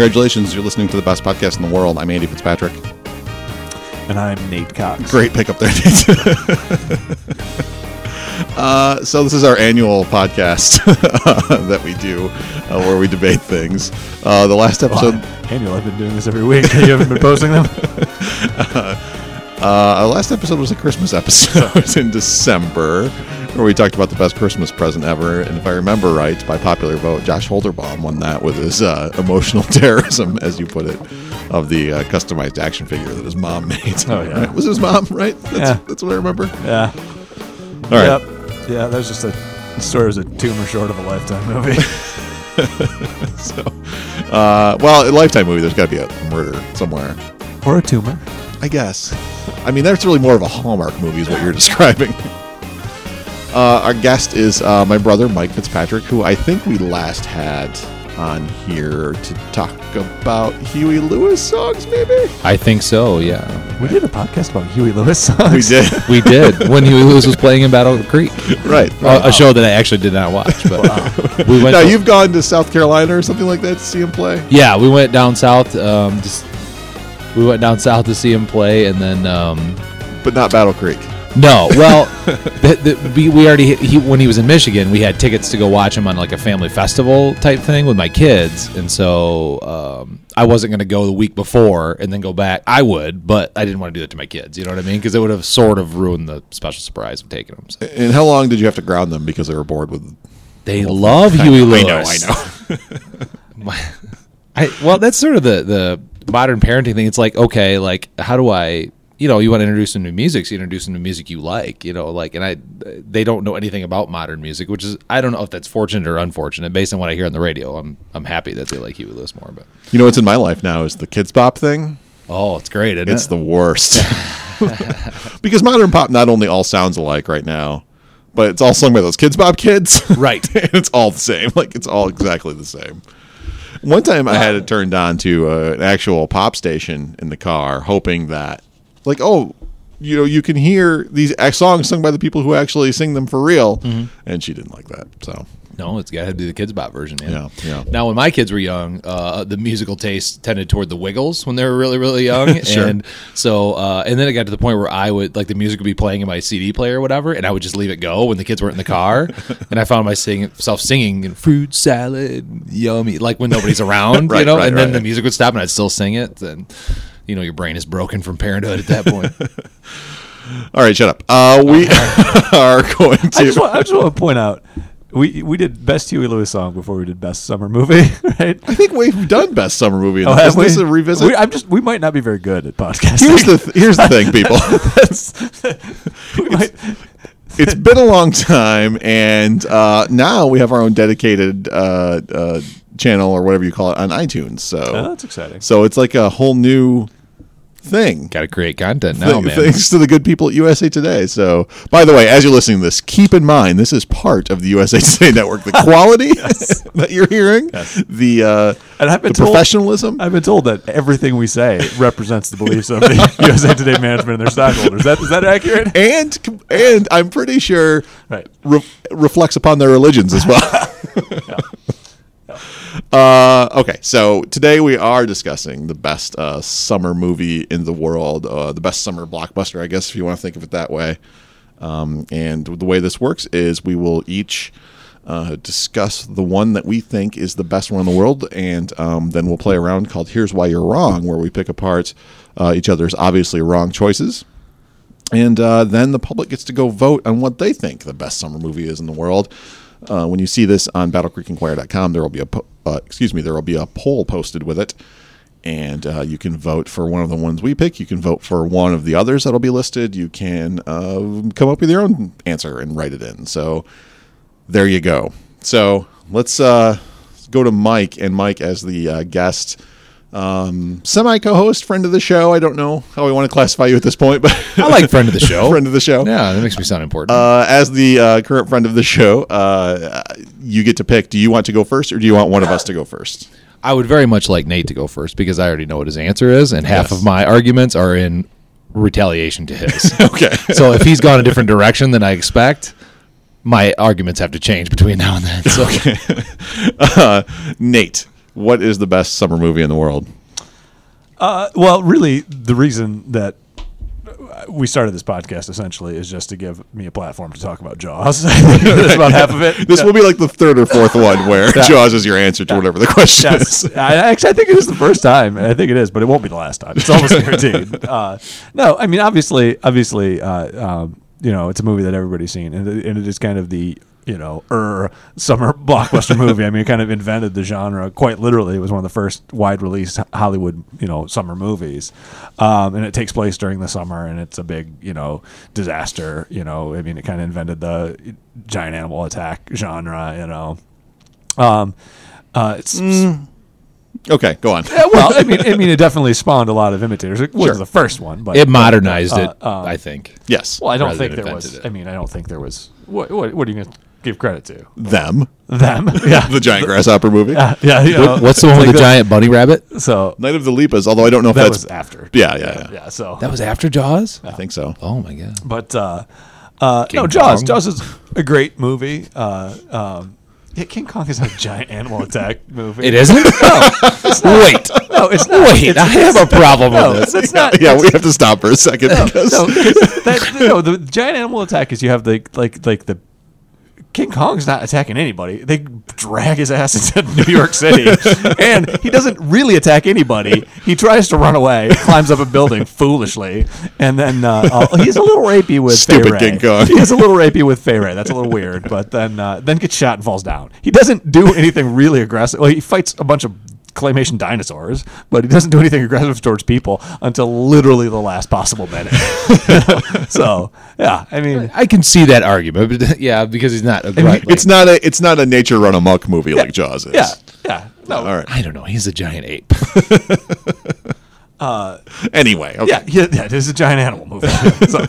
Congratulations, you're listening to the best podcast in the world. I'm Andy Fitzpatrick. And I'm Nate Cox. Great pickup there, Nate. uh, so this is our annual podcast that we do, uh, where we debate things. Uh, the last episode, Annual, I've been doing this every week. You haven't been posting them? uh, our last episode was a Christmas episode in December, where we talked about the best Christmas present ever. And if I remember right, by popular vote, Josh Holderbaum won that with his uh, emotional terrorism, as you put it, of the uh, customized action figure that his mom made. Oh, yeah. Right? was his mom right? That's, Yeah. that's what I remember. Yeah. All right. Yep. Yeah, that was just a story was a tumor short of a lifetime movie. So, uh, well, a Lifetime movie, there's got to be a murder somewhere. or a tumor. I guess. I mean, that's really more of a Hallmark movie, is what you're describing. Uh, our guest is uh, my brother, Mike Fitzpatrick, who I think we last had on here to talk about Huey Lewis songs, maybe? I think so. Yeah, We did a podcast about Huey Lewis songs. We did. we did when Huey Lewis was playing in Battle Creek, right. Uh, a show that I actually did not watch. But we went. Now, to- you've gone to South Carolina or something like that to see him play? yeah, we went down south. Um, just we went down south to see him play, and then um, But not Battle Creek. No. Well, the, the, we, we already he, when he was in Michigan, we had tickets to go watch him on like a family festival type thing with my kids, and so um, I wasn't going to go the week before and then go back. I would, but I didn't want to do that to my kids. You know what I mean? Because it would have sort of ruined the special surprise of taking them. So. And how long did you have to ground them because they were bored with They love Huey I Lewis. know, I know. I, well, that's sort of the the modern parenting thing. It's like, okay, like how do I, you know, you want to introduce them to music, so you introduce them to music you like, you know, like, and I, they don't know anything about modern music, which is, I don't know if that's fortunate or unfortunate. Based on what I hear on the radio, I'm I'm happy that they like Huey Lewis more. But You know what's in my life now is the Kidz Bop thing. oh, it's great, isn't It's it? the worst. because modern pop not only all sounds alike right now, but it's all sung by those Kidz Bop kids. Right. and it's all the same. Like it's all exactly the same. One time I had it turned on to uh, an actual pop station in the car, hoping that, like, oh, you know, you can hear these songs sung by the people who actually sing them for real. Mm-hmm. And she didn't like that. So, no, it's got to do the Kidz Bop version. Man. Yeah, yeah. Now, when my kids were young, uh, the musical taste tended toward the Wiggles when they were really, really young, Sure. and so, uh, and then it got to the point where I would like the music would be playing in my CD player or whatever, and I would just leave it go when the kids weren't in the car, and I found myself singing fruit salad, yummy, like when nobody's around, Right, you know, right, and then the music would stop and I'd still sing it, and you know, your brain is broken from parenthood at that point. all right, shut up. Uh, we are going to. I just, want, I just want to point out we we did best Huey Lewis song before we did best summer movie, right? I think we've done best summer movie. Oh, Is have this we? a revisit? We, I'm just we might not be very good at podcasting. here's the th- here's the thing, people. we might, it's been a long time, and uh, now we have our own dedicated uh, uh, channel or whatever you call it on iTunes. So Oh, that's exciting. So it's like a whole new thing. Got to create content now, Th- man. Thanks to the good people at USA Today. So, by the way, as you're listening to this, keep in mind this is part of the USA Today network. The quality that you're hearing, the uh, And I've been the told- professionalism. I've been told that everything we say represents the beliefs of the USA Today management and their stockholders. That is that accurate? and and I'm pretty sure Right. re- reflects upon their religions as well. Uh, okay, so today we are discussing the best uh, summer movie in the world, uh, the best summer blockbuster, I guess, if you want to think of it that way. Um, and the way this works is we will each uh, discuss the one that we think is the best one in the world, and um, then we'll play around called "Here's Why You're Wrong," where we pick apart uh, each other's obviously wrong choices. And uh, then the public gets to go vote on what they think the best summer movie is in the world. Uh, when you see this on BattleCreekInquirer.com, there will be a po- uh, excuse me, there will be a poll posted with it, and uh, you can vote for one of the ones we pick. You can vote for one of the others that'll be listed. You can uh, come up with your own answer and write it in. So there you go. So let's uh, go to Mike, and Mike as the uh, guest. Um, semi co-host, friend of the show. I don't know how we want to classify you at this point, but I like friend of the show. friend of the show. Yeah, that makes me sound important. Uh, as the uh, current friend of the show, uh, you get to pick. Do you want to go first, or do you want one of us to go first? I would very much like Nate to go first because I already know what his answer is, and half Yes. of my arguments are in retaliation to his. Okay. so if he's gone a different direction than I expect, my arguments have to change between now and then. So uh, Nate, what is the best summer movie in the world? Uh, well, really, the reason that we started this podcast essentially is just to give me a platform to talk about Jaws. That's about half of it. This will be like the third or fourth one where Jaws is your answer to whatever the question is. I, actually, I think it is the first time. I think it is, but it won't be the last time. It's almost guaranteed. Uh, no, I mean, obviously, obviously, uh, um, you know, it's a movie that everybody's seen, and, and it is kind of the you know, er summer blockbuster movie. I mean, it kind of invented the genre quite literally. It was one of the first wide release Hollywood, you know, summer movies. Um, and it takes place during the summer and it's a big, you know, disaster, you know, I mean, it kind of invented the giant animal attack genre, you know. Um, uh, it's, Okay, go on. yeah, well, I mean, I mean, it definitely spawned a lot of imitators. It wasn't the first one, but It modernized uh, it, um, I think. Yes, Well, I don't think there was. it. I mean, I don't think there was. What, what, what are you going to give credit to? them. Them? Yeah. The giant grasshopper movie. yeah. Yeah. you know, What's the one it's with the like giant bunny rabbit? So Night of the Lepus. Although I don't know if that that's was after. Yeah, yeah, yeah. Yeah. So That was after Jaws? I think so. Oh my god. But uh, uh, no, King Jaws. Kong. Jaws is a great movie. Uh, um, yeah, King Kong is not a giant animal attack movie. It isn't? Wait. No, it's not. Wait, It's- I have a problem no, with this. that's not. yeah, we have to stop for a second because no, 'cause that, no, the giant animal attack is you have the like like the King Kong's not attacking anybody. They drag his ass into New York City, and he doesn't really attack anybody. He tries to run away, climbs up a building foolishly, and then uh, uh, he's a little rapey with Stupid Fay. King Kong. He is a little rapey with Fay Wray. That's a little weird, but then uh, then gets shot and falls down. He doesn't do anything really aggressive. Well, he fights a bunch of claymation dinosaurs, but he doesn't do anything aggressive towards people until literally the last possible minute. so yeah, I mean, I can see that argument, but yeah, because he's not. Right, it's not a it's not a nature run amok movie like Jaws is. yeah, yeah, no, All right. I don't know. He's a giant ape. Anyway, okay. Yeah, yeah, yeah, it is a giant animal movie. So,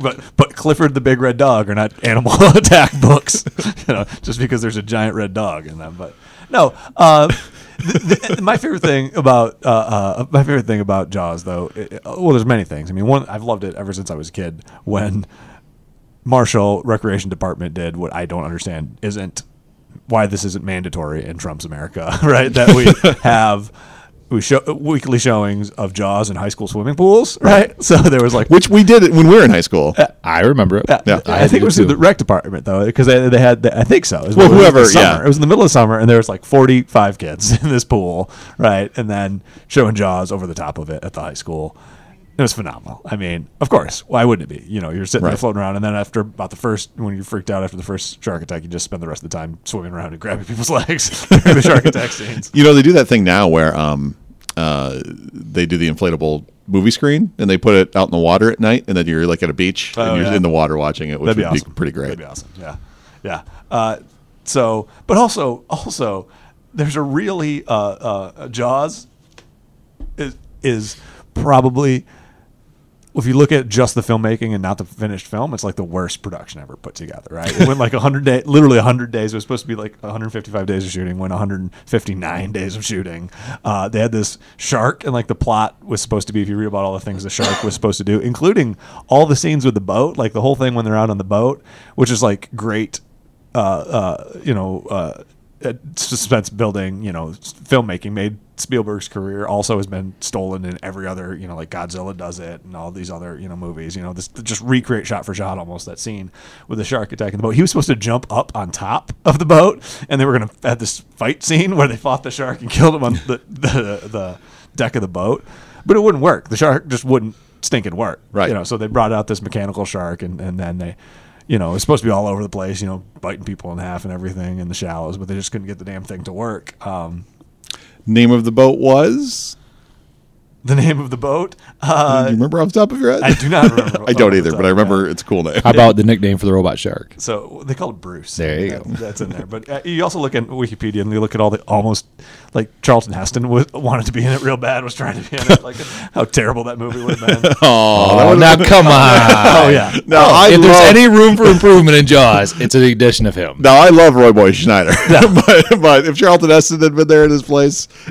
but but Clifford the Big Red Dog are not animal attack books, you know, just because there's a giant red dog in them. But no, uh, the, the, my favorite thing about uh, uh, my favorite thing about Jaws, though, it, well, there's many things. I mean, one I've loved it ever since I was a kid. When Marshall Recreation Department did what I don't understand isn't why this isn't mandatory in Trump's America, right? That we have show uh, weekly showings of Jaws in high school swimming pools, right? So there was like Which we did it when we were in high school. Uh, I remember it. yeah, Yeah. I, think it was too. in the rec department though, because they, they had I think so. Well, whoever, the yeah. it was in the middle of summer, and there was like forty five kids in this pool, right? And then showing Jaws over the top of it at the high school. It was phenomenal. I mean, of course, why wouldn't it be? You know, you're sitting there floating around, and then after about the first, when you're freaked out after the first shark attack, you just spend the rest of the time swimming around and grabbing people's legs the shark attack scenes. You know, they do that thing now where um, uh, they do the inflatable movie screen and they put it out in the water at night, and then you're like at a beach Oh, and you're yeah. in the water watching it, which That'd be would awesome. pretty great. That'd be awesome. Yeah, yeah. Uh, so, but also, also, there's a really uh, uh, Jaws is is probably if you look at just the filmmaking and not the finished film, it's like the worst production ever put together. Right? It went like 100 days, literally 100 days. It was supposed to be like 155 days of shooting. Went 159 days of shooting. Uh, they had this shark, and like the plot was supposed to be, if you read about all the things the shark was supposed to do, including all the scenes with the boat, like the whole thing when they're out on the boat, which is like great uh, uh, you know, uh, suspense building, you know, filmmaking made Spielberg's career also has been stolen in every other, you know, like Godzilla does it and all these other, you know, movies. You know, this just recreate shot for shot almost that scene with the shark attacking the boat. He was supposed to jump up on top of the boat, and they were going to have this fight scene where they fought the shark and killed him on the the, the deck of the boat, but it wouldn't work. The shark just wouldn't stinking work. Right. You know, so they brought out this mechanical shark, and and then they you know, it's supposed to be all over the place, you know, biting people in half and everything in the shallows, but they just couldn't get the damn thing to work. Um, Name of the boat was? The name of the boat, do uh, you remember off the top of your head? I do not remember. I don't either, but I remember it's a cool name. How about the nickname for the robot shark? So they call it Bruce. There you That- go. That's in there. But uh, you also look at Wikipedia and you look at all the almost like Charlton Heston was, wanted to be in it real bad, was trying to be in it. Like how terrible that movie would have been. Oh, now come on. oh yeah. No, I if there's any room for improvement in Jaws, it's an addition of him. now I love Roy Boy Scheider, but, but if Charlton Heston had been there in his place, I,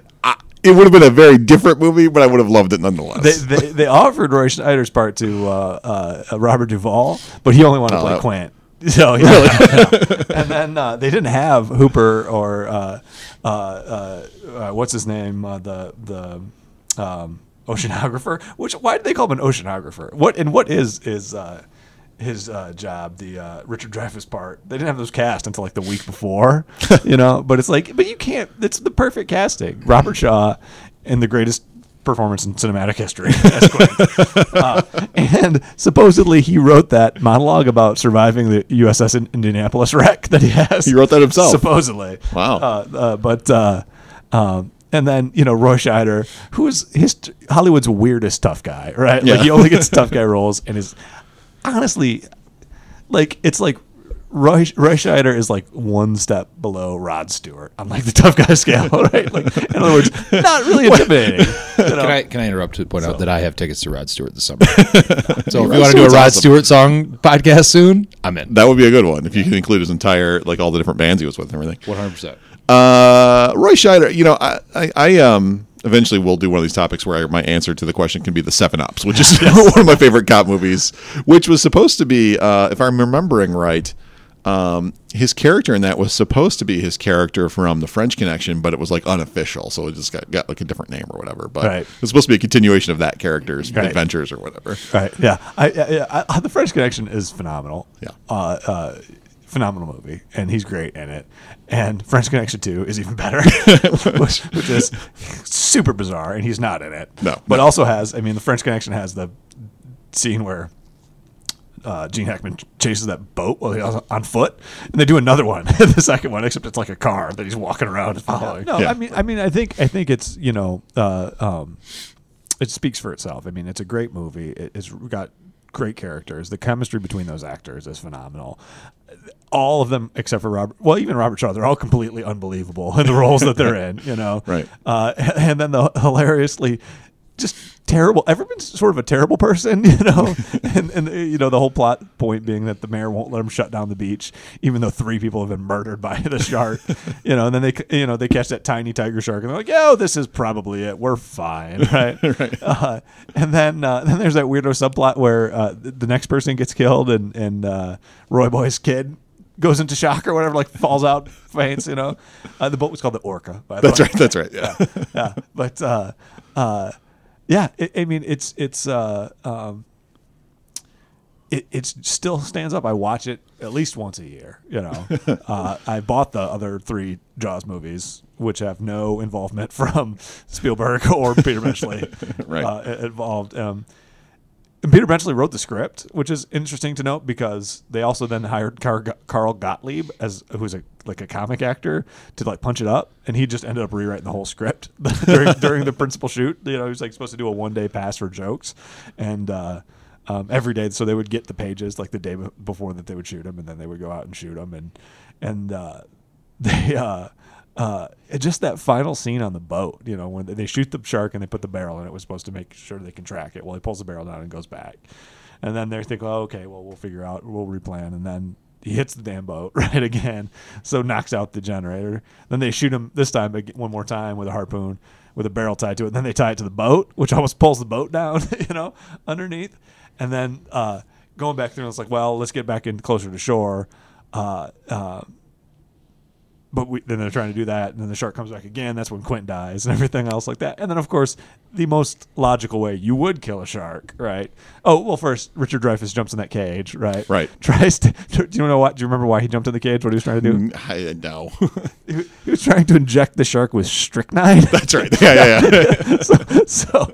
it would have been a very different movie, but I would have loved it nonetheless. They, they, they offered Roy Scheider's part to uh, uh, Robert Duvall, but he only wanted to Oh, play that- Quint. So yeah, yeah. and then uh, they didn't have Hooper or uh, uh, uh, uh, what's his name? Uh, the the um, oceanographer. Which why did they call him an oceanographer? What and what is is uh, his uh, job? The uh, Richard Dreyfuss part. They didn't have those cast until like the week before, you know. But it's like, but you can't. It's the perfect casting. Robert Shaw and the greatest performance in cinematic history. uh, and supposedly he wrote that monologue about surviving the USS in- Indianapolis wreck that he has. He wrote that himself. Supposedly. Wow. Uh, uh, but uh, um, and then you know Roy Scheider, who is his Hollywood's weirdest tough guy, right? Yeah. Like he only gets tough guy roles, and is honestly like it's like. Roy, Roy Scheider is like one step below Rod Stewart on like the tough guy scale, right? Like in other words, not really intimidating. you know? Can I can I interrupt to point out that I have tickets to Rod Stewart this summer? so if you want to do a Rod awesome. Stewart song podcast soon, I'm in. That would be a good one if you can include his entire like all the different bands he was with and everything. One hundred percent. Uh, Roy Scheider, you know, I, I, I um eventually we'll do one of these topics where my answer to the question can be the Seven Ups, which is one of my favorite cop movies, which was supposed to be, uh, if I'm remembering right. Um, his character in that was supposed to be his character from The French Connection, but it was like unofficial, so it just got, got like a different name or whatever. But Right. it was supposed to be a continuation of that character's Right. adventures or whatever. Right. Yeah. I, I, I, the French Connection is phenomenal. Yeah. Uh, uh, phenomenal movie, and he's great in it. And French Connection Two is even better, which, which is super bizarre, and he's not in it. No. But also has, I mean, the French Connection has the scene where. Uh, Gene Hackman chases that boat while he's on foot, and they do another one, the second one, except it's like a car that he's walking around following. No, Yeah. I mean, I mean, I think, I think it's you know, uh, um, it speaks for itself. I mean, it's a great movie. It, it's got great characters. The chemistry between those actors is phenomenal. All of them, except for Robert. Well, even Robert Shaw, they're all completely unbelievable in the roles that they're in. You know, Right. Uh, and then the hilariously, just terrible. Everyone's sort of a terrible person, you know. and and you know the whole plot point being that the mayor won't let him shut down the beach, even though three people have been murdered by the shark. you know, and then they you know they catch that tiny tiger shark and they're like, "Yo, this is probably it. We're fine, right?" right. Uh, and then uh, then there's that weirdo subplot where uh, the, next person gets killed and and uh, Roy Boy's kid. Goes into shock or whatever, like falls out, faints. You know, uh, the boat was called the Orca. By the That's way right. That's right. Yeah. yeah, but uh, uh, yeah, it, I mean, it's it's uh, um, it it still stands up. I watch it at least once a year. You know, uh, I bought the other three Jaws movies, which have no involvement from Spielberg or Peter Benchley Right. uh, involved. Um, and Peter Benchley wrote the script, which is interesting to note because they also then hired Car- Carl Gottlieb as who's a like a comic actor to like punch it up, and he just ended up rewriting the whole script during, during the principal shoot. You know, he was like supposed to do a one day pass for jokes, and uh, um, every day, so they would get the pages like the day before that they would shoot them, and then they would go out and shoot them, and and uh, they. Uh, uh, just that final scene on the boat, you know, when they- shoot the shark and they put the barrel in, it was supposed to make sure they can track it. Well, he pulls the barrel down and goes back, and then they think, oh, okay, well, we'll figure out, we'll replan, and then he hits the damn boat right again, so knocks out the generator. Then they shoot him this time one more time with a harpoon with a barrel tied to it. And then they tie it to the boat, which almost pulls the boat down, you know, underneath, and then uh, going back through, it's like, well, let's get back in closer to shore. Uh, uh, but we, then they're trying to do that, and then the shark comes back again. That's when Quint dies and everything else like that. And then, of course, the most logical way you would kill a shark, right? Oh, well, first Richard Dreyfuss jumps in that cage, right? Right. Tries to. Do you know what? Do you remember why he jumped in the cage? What he was trying to do? Mm, I uh, know. He, he was trying to inject the shark with strychnine. That's right. Yeah, yeah, yeah. so, so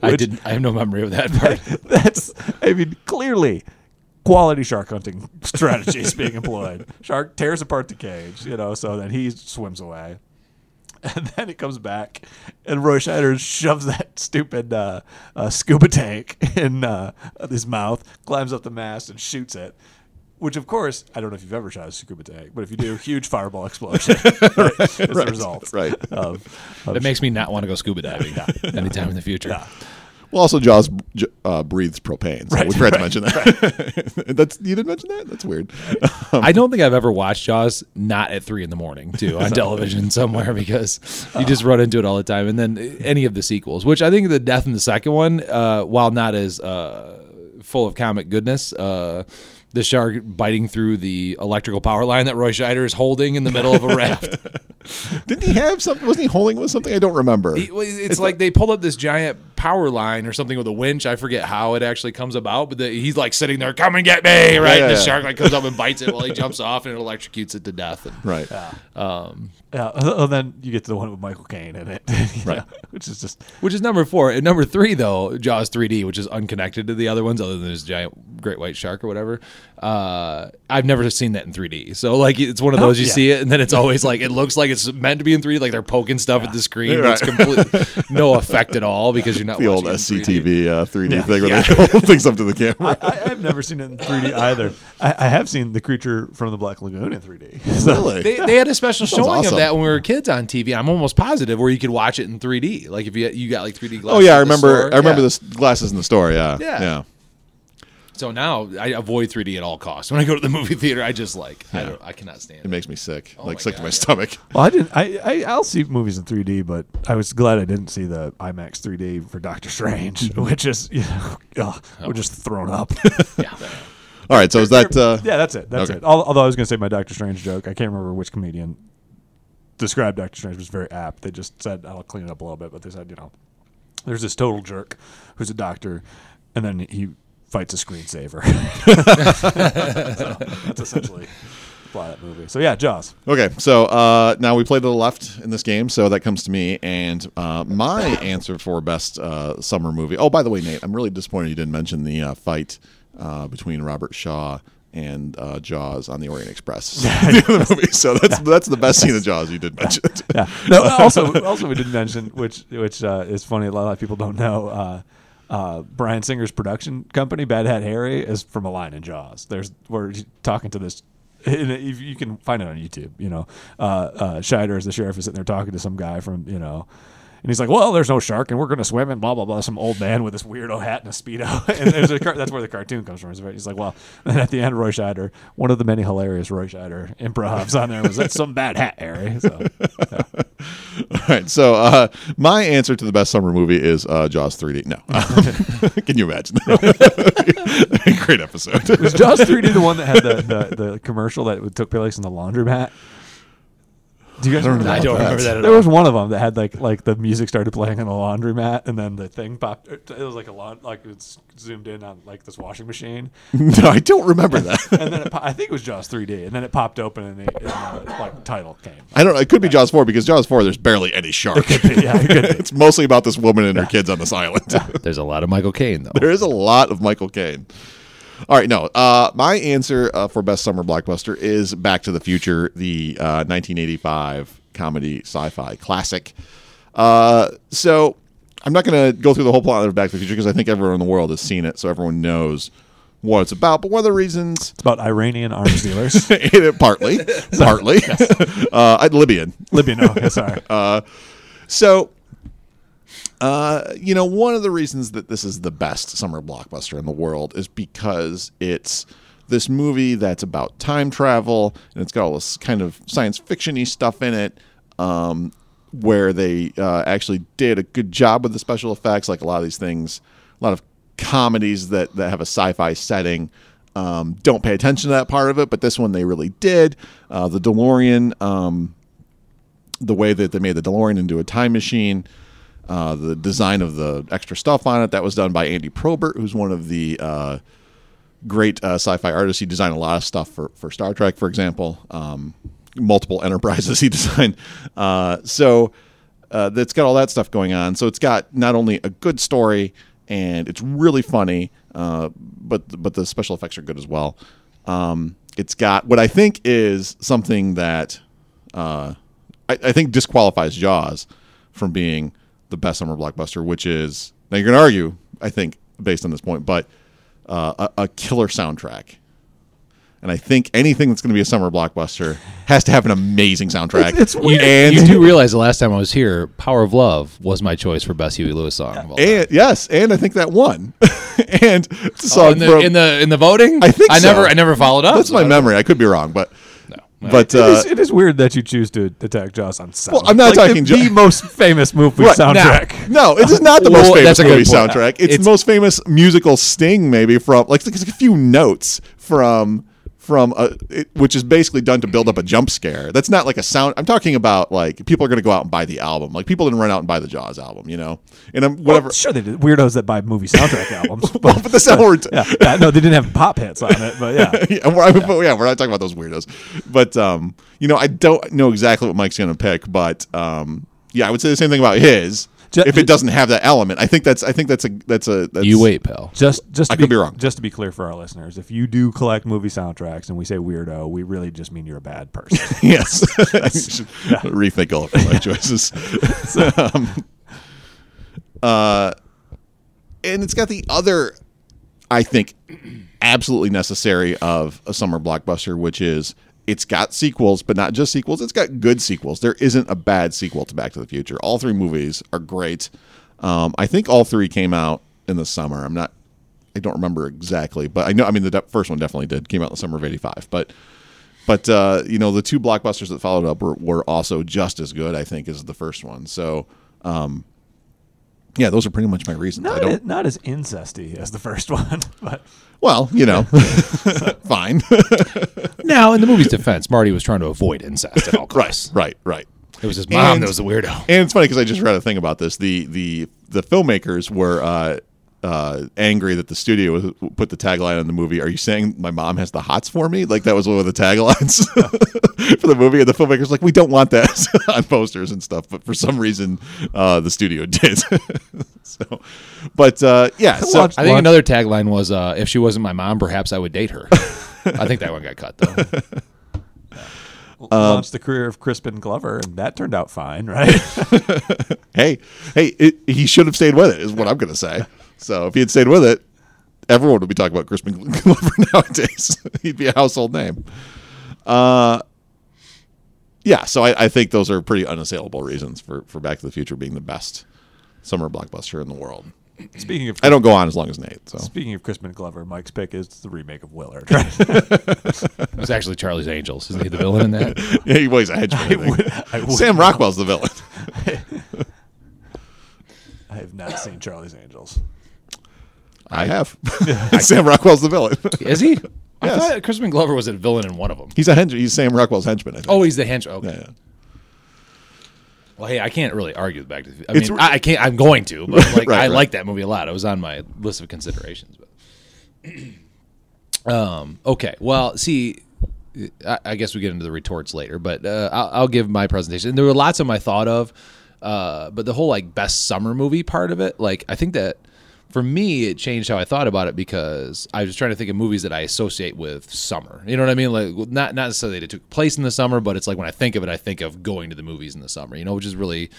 I didn't. I have no memory of that part. That's, I mean, clearly quality shark hunting strategies being employed. Shark tears apart the cage, you know, so then he swims away. And then it comes back, and Roy Scheider shoves that stupid uh, uh, scuba tank in uh, his mouth, climbs up the mast, and shoots it. Which, of course, I don't know if you've ever shot a scuba tank, but if you do, huge fireball explosion right, is the result. right. Of, of That makes me not want to go scuba diving anytime in the future. Yeah. Well, also Jaws uh, breathes propane, so Right, we forgot to mention that. That's you didn't mention that. That's weird. I don't think I've ever watched Jaws not at three in the morning too on television somewhere because you just run into it all the time. And then any of the sequels, which I think the death in the second one, uh, while not as uh, full of comic goodness, uh, the shark biting through the electrical power line that Roy Scheider is holding in the middle of a raft. Didn't he have something? Wasn't he holding with something? I don't remember. He- well, it's, like they pulled up this giant power line or something with a winch. I forget how it actually comes about, but the, he's like sitting there, "Come and get me!" Right? yeah, and the yeah. shark like comes up and bites it while he jumps off and it electrocutes it to death. And, right. Yeah, um, and then you get to the one with Michael Caine in it, Right. know, which is just Which is number four. And number three, though, Jaws 3D, which is unconnected to the other ones, other than this giant great white shark or whatever. Uh, I've never seen that in 3D. So, like, it's one of those you yeah. see it, and then it's always like, it looks like it's meant to be in 3D, like they're poking stuff at the screen. Right. It's completely no effect at all because you're not The old watching it in 3D. SCTV uh, 3D Yeah. thing where they hold things up to the camera. I, I've never seen it in 3D either. I, I have seen the creature from the Black Lagoon in 3D. So- really? They, they had a special Sounds showing awesome. of that when we were kids on TV. I'm almost positive where you could watch it in 3D. Like if you you got like 3D glasses. oh yeah, I remember. I remember Yeah. the glasses in the store. Yeah. Yeah. Yeah. So now I avoid 3D at all costs. When I go to the movie theater, I just like I don't I cannot stand It it. makes me sick. Oh like my sick to my yeah. stomach. Well, I didn't. I, I I'll see movies in 3D, but I was glad I didn't see the IMAX 3D for Doctor Strange, which is you know, ugh, we're just thrown up. Yeah. All right. So is that? Uh, yeah, that's it. That's Okay. it. Although I was going to say my Doctor Strange joke, I can't remember which comedian described Doctor Strange was very apt. They just said I'll clean it up a little bit, but they said you know, there's this total jerk who's a doctor, and then he fights a screensaver. so that's essentially the plot of that movie. So yeah, Jaws. Okay, so uh, now we play to the left in this game, so that comes to me, and uh, my answer for best uh, summer movie. Oh, by the way, Nate, I'm really disappointed you didn't mention the uh, fight uh, between Robert Shaw and uh, Jaws on the Orient Express. the other movie. So that's that's the best scene of Jaws you did mention. it. Yeah. No. Also, also we didn't mention which which uh, is funny. A lot of people don't know. Uh, uh, Bryan Singer's production company, Bad Hat Harry, is from a line in Jaws. There's we're talking to this. You can find it on YouTube, you know, uh, uh, Scheider as the sheriff is sitting there talking to some guy from, you know, and he's like, "Well, there's no shark, and we're going to swim." And blah blah blah. Some old man with this weirdo hat and a speedo, and a car- that's where the cartoon comes from. He's like, "Well," and at the end, Roy Scheider, one of the many hilarious Roy Scheider improvs on there was that some bad hat, Harry. So All right, so uh, my answer to the best summer movie is uh, Jaws 3D. No, can you imagine? Great episode. Was Jaws 3D the one that had the, the, the commercial that took place in the laundromat? Do you guys remember I that? don't remember that at There all. was one of them that had like like the music started playing in the laundromat, and then the thing popped. It was like a lawn, like it's zoomed in on like this washing machine, no, I don't remember that. and then it, po- I think it was Jaws 3D, and then it popped open, and the, and the like title came. I don't. It could be Jaws 4 because Jaws 4 there's barely any shark. yeah, it could be. it's mostly about this woman and her kids on this island. There's a lot of Michael Caine though. there is a lot of Michael Caine. All right, no. Uh, my answer uh, for best summer blockbuster is Back to the Future, the uh, 1985 comedy sci-fi classic. Uh, so I'm not going to go through the whole plot of Back to the Future because I think everyone in the world has seen it, so everyone knows what it's about. But one of the reasons, It's about Iranian arms dealers. partly, partly, uh, Libyan, Libya, no, yeah, sorry. So, uh, you know, one of the reasons that this is the best summer blockbuster in the world is because it's this movie that's about time travel and it's got all this kind of science fiction-y stuff in it. Um, where they uh, actually did a good job with the special effects, like a lot of these things, a lot of comedies that, that have a sci-fi setting um, don't pay attention to that part of it, but this one they really did. Uh, the DeLorean, um, the way that they made the DeLorean into a time machine, uh, the design of the extra stuff on it that was done by Andy Probert, who's one of the uh, great uh, sci-fi artists. He designed a lot of stuff for for Star Trek, for example. Um, multiple enterprises he designed. Uh, so uh, that's got all that stuff going on. So it's got not only a good story and it's really funny, uh, but but the special effects are good as well. Um, it's got what I think is something that I, I think disqualifies Jaws from being the best summer blockbuster, which is now you're going to argue, I think, based on this point, but uh, a, a killer soundtrack. And I think anything that's going to be a summer blockbuster has to have an amazing soundtrack. It's- it's weird. and you do realize the last time I was here, "Power of Love" was my choice for best Huey Lewis song. of all time. and yes, and I think that won. and it's a Oh, song in the from, in the in the voting, I think I so. never I never followed up. that's so my I don't- memory. I could be wrong, but No. but uh, is, it is weird that you choose to attack Jaws on sound. Well, I'm not Like, talking the, Ja- the most famous movie Right, soundtrack. No, it is not the Well, most famous that's a good movie point. soundtrack. It's, It's- the most famous musical sting, maybe from like, like a few notes from from a, it, which is basically done to build up a jump scare. That's not like a sound. I'm talking about like people are going to go out and buy the album. Like people didn't run out and buy the Jaws album, you know. And I'm whatever. Well, sure, they did. Weirdos that buy movie soundtrack albums. But, but that's not what yeah, yeah, no, they didn't have pop hits on it, but yeah. yeah, we're, mean, but yeah, we're not talking about those weirdos. But um, you know, I don't know exactly what Mike's going to pick, but um, yeah, I would say the same thing about his. Ju- if it doesn't have that element, I think that's I think that's a that's a that's, You wait, pal. Just, just to I could be wrong. Just to be clear for our listeners, if you do collect movie soundtracks and we say weirdo, we really just mean you're a bad person. Yes, I should rethink all of my life choices. um, uh, and it's got the other, I think, absolutely necessary of a summer blockbuster, which is it's got sequels, but not just sequels. It's got good sequels. There isn't a bad sequel to Back to the Future. All three movies are great. Um, I think all three came out in the summer. I'm not. I don't remember exactly, but I know. I mean, the de- first one definitely did. Came out in the summer of '85, but but uh, you know the two blockbusters that followed up were, were also just as good i think as the first one so um, yeah those are pretty much my reasons. I not, don't as, not as incesty as the first one, but well you know fine. Now, in the movie's defense, Marty was trying to avoid incest at all right costs. right right. It was his mom And- that was the weirdo. and it's funny because i just read a thing about this. The the the filmmakers were uh, uh, angry that the studio put the tagline on the movie. Are you saying my mom has the hots for me? Like that was one of the taglines for the movie. And the filmmakers like, we don't want that on posters and stuff. But for some reason, uh, the studio did. so, but uh, yeah, so I think another tagline was, uh, "If she wasn't my mom, perhaps I would date her." I think that one got cut though. Um, launched the career of Crispin Glover, and that turned out fine, right? hey, hey, it, he should have stayed with it. Is what I'm going to say. So if he had stayed with it, everyone would be talking about Crispin Glover nowadays. He'd be a household name. Uh, yeah. So I, I think those are pretty unassailable reasons for for Back to the Future being the best summer blockbuster in the world. Speaking of I don't go on as long as Nate. So speaking of Crispin Glover, Mike's pick is the remake of Willard. Right? It was actually Charlie's Angels. Isn't he the villain in that? yeah, he was a henchman. I think. would- I would Sam Rockwell's the villain. I have not seen Charlie's Angels. I have. Sam Rockwell's the villain. Is he? I Yes. thought Crispin Glover was a villain in one of them. He's a henchman. He's Sam Rockwell's henchman. I think. Oh, he's the henchman. Okay. yeah, yeah. Well, hey, I can't really argue with Back to the I It's mean, re- I, I can't. I'm going to, but like, Right, I right. like that movie a lot. It was on my list of considerations. But um, okay, well, see, I, I guess we get into the retorts later, but uh, I'll, I'll give my presentation. And there were lots of them I thought of, uh, but the whole like best summer movie part of it, like I think that for me it changed how I thought about it because I was trying to think of movies that I associate with summer. You know what I mean? Like not not necessarily that it took place in the summer, but it's like when I think of it, I think of going to the movies in the summer. You know, which is really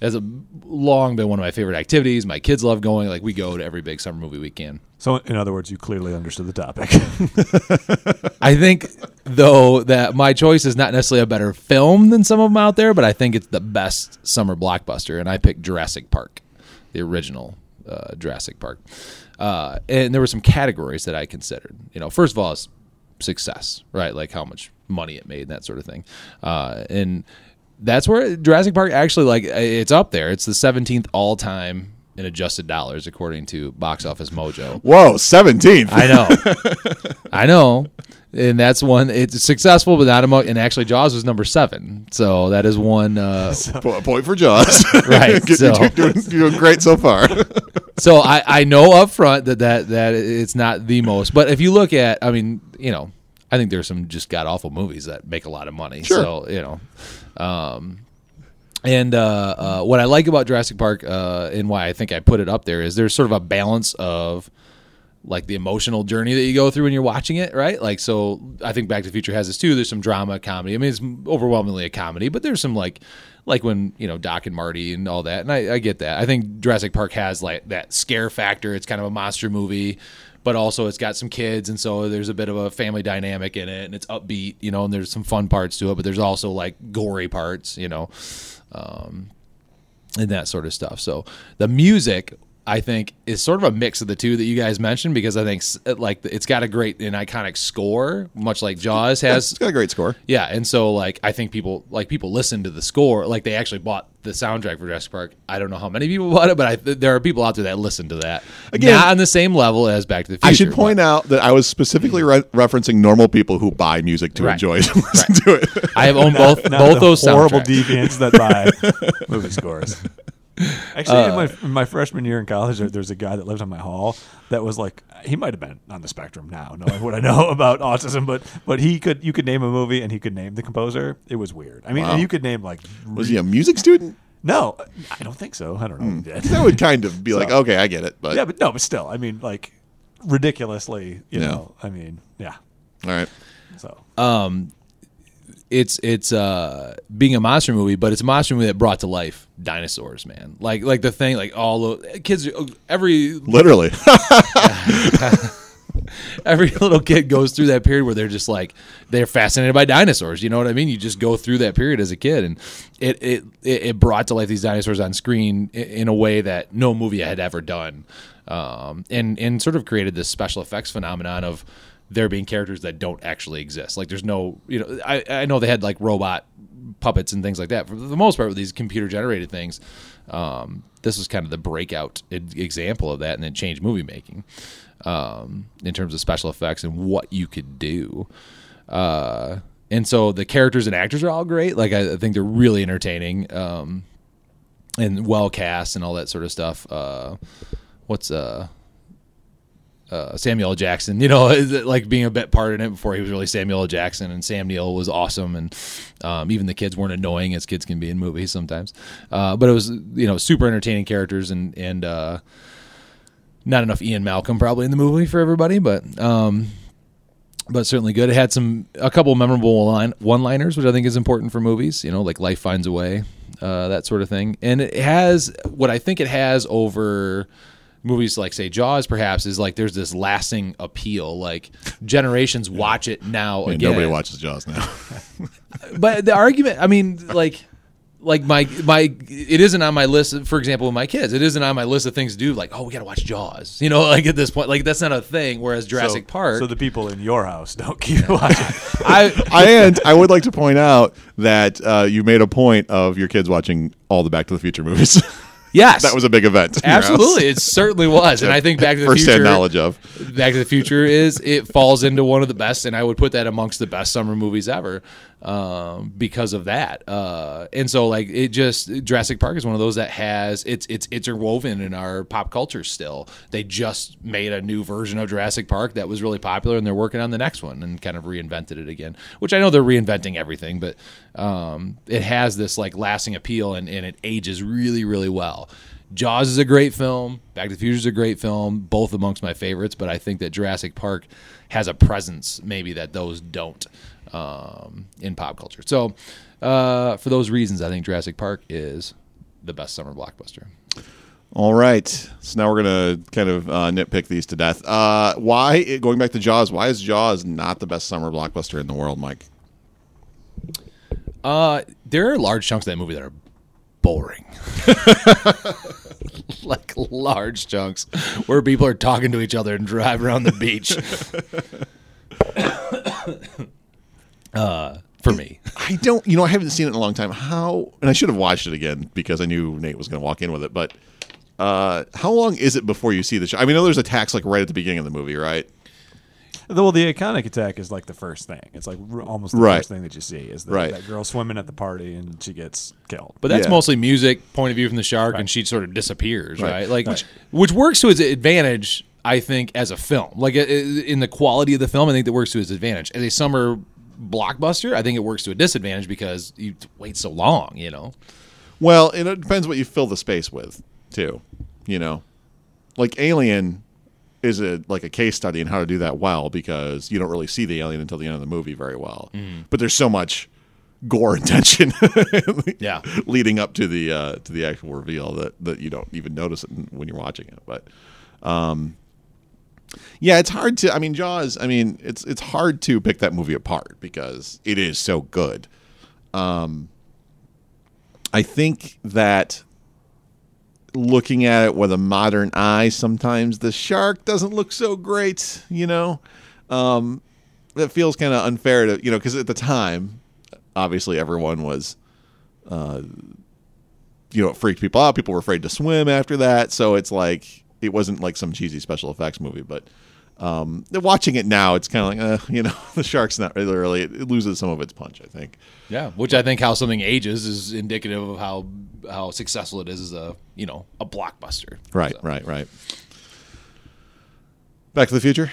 has a long been one of my favorite activities. My kids love going. Like we go to every big summer movie weekend. So, in other words, you clearly understood the topic. I think though that my choice is not necessarily a better film than some of them out there, but I think it's the best summer blockbuster, and I picked Jurassic Park, the original uh, Jurassic Park. Uh, and there were some categories that I considered. You know, first of all, is success, right? Like how much money it made, that sort of thing. Uh, and that's where Jurassic Park actually like it's up there. It's the 17th all time in adjusted dollars according to Box Office Mojo. Whoa, seventeenth. I know. I know. And that's one. It's successful, but not among. And actually, Jaws was number seven, so that is one. Uh, Po- point for Jaws. Right, Good- so- you're doing, you're doing great so far. so I, I know up front that, that that it's not the most. But if you look at, I mean, you know, I think there's some just god awful movies that make a lot of money. Sure. So you know, um, and uh, uh, what I like about Jurassic Park uh, and why I think I put it up there is there's sort of a balance of like the emotional journey that you go through when you're watching it, right? Like, so I think Back to the Future has this too. There's some drama, comedy. I mean, it's overwhelmingly a comedy, but there's some like, like when you know Doc and Marty and all that, and I, I get that. I think Jurassic Park has like that scare factor. It's kind of a monster movie, but also it's got some kids, and so there's a bit of a family dynamic in it, and it's upbeat, you know, and there's some fun parts to it, but there's also like gory parts, you know, um, and that sort of stuff. So the music I think is sort of a mix of the two that you guys mentioned because I think uh, like it's got a great and iconic score, much like Jaws has. It's got a great score. Yeah, and so like I think people like people listen to the score, like they actually bought the soundtrack for Jurassic Park. I don't know how many people bought it, but I, there are people out there that listen to that. Again- not on the same level as Back to the Future. I should point out that I was specifically re- referencing normal people who buy music to Right. enjoy it and listen to it. I have owned both Not both the those horrible soundtracks. deviants that buy movie scores. Actually, in, my, uh, in my freshman year in college, there, was a guy that lived on my hall that was like, he might have been on the spectrum now, knowing what I know about autism, but but he could, you could name a movie and he could name the composer. It was weird. I mean, Wow. you could name like, Was he a music student? no, I don't think so. I don't know. If he. Hmm. That would kind of be like, okay, I get it. But yeah, but no, but still, I mean, like ridiculously, you Yeah. know. I mean, yeah. all right. So um, it's it's uh being a monster movie, but it's a monster movie that brought to life dinosaurs, man. Like like the thing, like all the kids, every Literally. every little kid goes through that period where they're just like they're fascinated by dinosaurs. You know what I mean? You just go through that period as a kid, and it it it brought to life these dinosaurs on screen in a way that no movie had ever done, um, and and sort of created this special effects phenomenon of there being characters that don't actually exist. Like there's no, you know, I I know they had like robot puppets and things like that. For the most part, with these computer generated things, um, this was kind of the breakout example of that, and then changed movie making um, in terms of special effects and what you could do. Uh, and so the characters and actors are all great. Like I, I think they're really entertaining um, and well cast and all that sort of stuff. Uh, what's uh, uh, Samuel Jackson, you know, like being a bit part in it before he was really Samuel Jackson, and Sam Neill was awesome, and um, even the kids weren't annoying as kids can be in movies sometimes. Uh, but it was you know super entertaining characters and and uh, not enough Ian Malcolm probably in the movie for everybody, but um, but certainly good. It had some a couple memorable line, one-liners, which I think is important for movies. You know, like "Life Finds a Way," uh, that sort of thing. And it has what I think it has over movies like say Jaws, perhaps, is like there's this lasting appeal. Like generations watch it now And again. nobody watches Jaws now. But the argument, I mean, like. Like my my, it isn't on my list. For example, with my kids, it isn't on my list of things to do. Like, oh, we got to watch Jaws. You know, like at this point, like that's not a thing. Whereas Jurassic so, Park, So the people in your house don't keep watching. I and I would like to point out that uh, you made a point of your kids watching all the Back to the Future movies. Yes, that was a big event. in your house. Absolutely, it certainly was, and I think Back to the First-hand Future. knowledge of. Back to the Future is it falls into one of the best, and I would put that amongst the best summer movies ever um, because of that. Uh, and so, like, it just Jurassic Park is one of those that has it's it's interwoven in our pop culture. Still, they just made a new version of Jurassic Park that was really popular, and they're working on the next one and kind of reinvented it again. Which I know they're reinventing everything, but um, it has this like lasting appeal, and, and it ages really really well. Jaws is a great film. Back to the Future is a great film, both amongst my favorites. But I think that Jurassic Park has a presence maybe that those don't um, in pop culture. So uh, for those reasons, I think Jurassic Park is the best summer blockbuster. All right. So now we're gonna kind of uh, nitpick these to death. Uh, why going back to Jaws? Why is Jaws not the best summer blockbuster in the world, Mike? Uh, there are large chunks of that movie that are boring. like large chunks where people are talking to each other and drive around the beach. Uh, for me. I don't. You know, I haven't seen it in a long time. How? And I should have watched it again because I knew Nate was going to walk in with it. But uh, how long is it before you see the show? I mean, I know there's attacks like right at the beginning of the movie, right? well, the iconic attack is like the first thing. It's like r- almost the Right. first thing that you see is the, Right. that girl swimming at the party and she gets killed. But that's Yeah. mostly music, point of view from the shark, and she sort of disappears, right? Right. Like, Which, which works to his advantage, I think, as a film. Like uh, in the quality of the film, I think that works to his advantage. As a summer blockbuster, I think it works to a disadvantage because you wait so long. You know, Well, and it depends what you fill the space with, too. You know, like Alien is a like a case study in how to do that well because you don't really see the alien until the end of the movie very well. But there's so much gore and tension, Yeah. leading up to the uh, to the actual reveal that that you don't even notice it when you're watching it. But um, yeah, it's hard to. I mean, Jaws. I mean, it's it's hard to pick that movie apart because it is so good. Um, I think that looking at it with a modern eye, sometimes the shark doesn't look so great. You know, um, it feels kind of unfair to you know because at the time, obviously everyone was. Uh, you know, it freaked people out. People were afraid to swim after that. So it's like it wasn't like some cheesy special effects movie, but um, watching it now, it's kind of like, uh, you know, the shark's not really, really, it loses some of its punch, I think. Yeah, which I think how something ages is indicative of how how successful it is as a you know a blockbuster. Right, So. right, right. Back to the Future.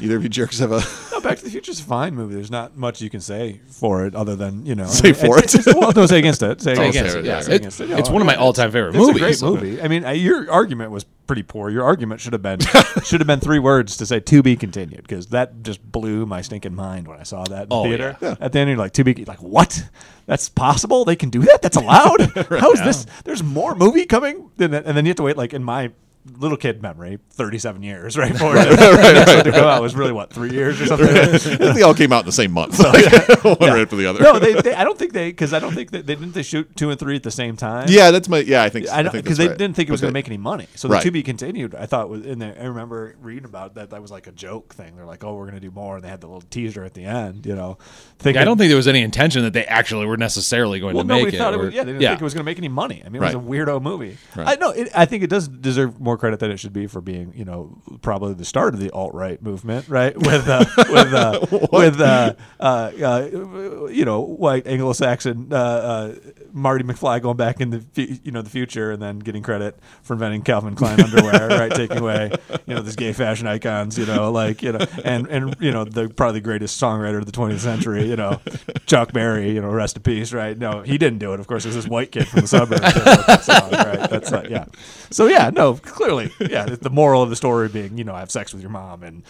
Either of you jerks have a No, Back to the Future is a fine movie. There's not much you can say for it other than you know Say for it's- it. it's- well, no, say against it. Say Say against, against it, it, yeah, yeah. say It- against it. No, it's one of my all-time favorite It's movies. a great movie. I mean, uh, your argument was pretty poor. Your argument should have been should have been three words to say "to be continued" because that just blew my stinking mind when I saw that in the Oh, theater. yeah. At the end, you're like, "To be like what? That's possible? They can do that? That's allowed? How is this? There's more movie coming?" Than that? And then you have to wait. Like in my little kid memory, 37 years, right? For right, to come out was really what three years or something. they all came out in the same month. Like, one right after the other. no, they, they. I don't think they because I don't think that they didn't they shoot two and three at the same time. yeah, that's my, yeah, I think, I I don't think because they right. didn't think it was going to make any money. So the Right. to be continued, I thought was in there. I remember reading about that. That was like a joke thing. They're like, "Oh, we're going to do more," and they had the little teaser at the end. You know, thinking, Yeah, I don't think there was any intention that they actually were necessarily going Well, to make nobody it. thought it was. Yeah, they didn't think it was going to make any money. I mean, it was a weirdo movie. Right. I know. It, I think it does deserve more credit than it should be for being, you know, probably the start of the alt right movement, right? With uh, with uh, with uh, uh, uh, you know, white Anglo-Saxon uh, uh, Marty McFly going back in the you know the future and then getting credit for inventing Calvin Klein underwear, right? Taking away you know these gay fashion icons, you know, like you know, and and you know the probably the greatest songwriter of the 20th century, you know, Chuck Berry, you know, rest in peace, right? No, he didn't do it. Of course, it was this white kid from the suburbs. that song, right? That's uh, yeah. So yeah, no, clearly, yeah. The moral of the story being, you know, have sex with your mom and.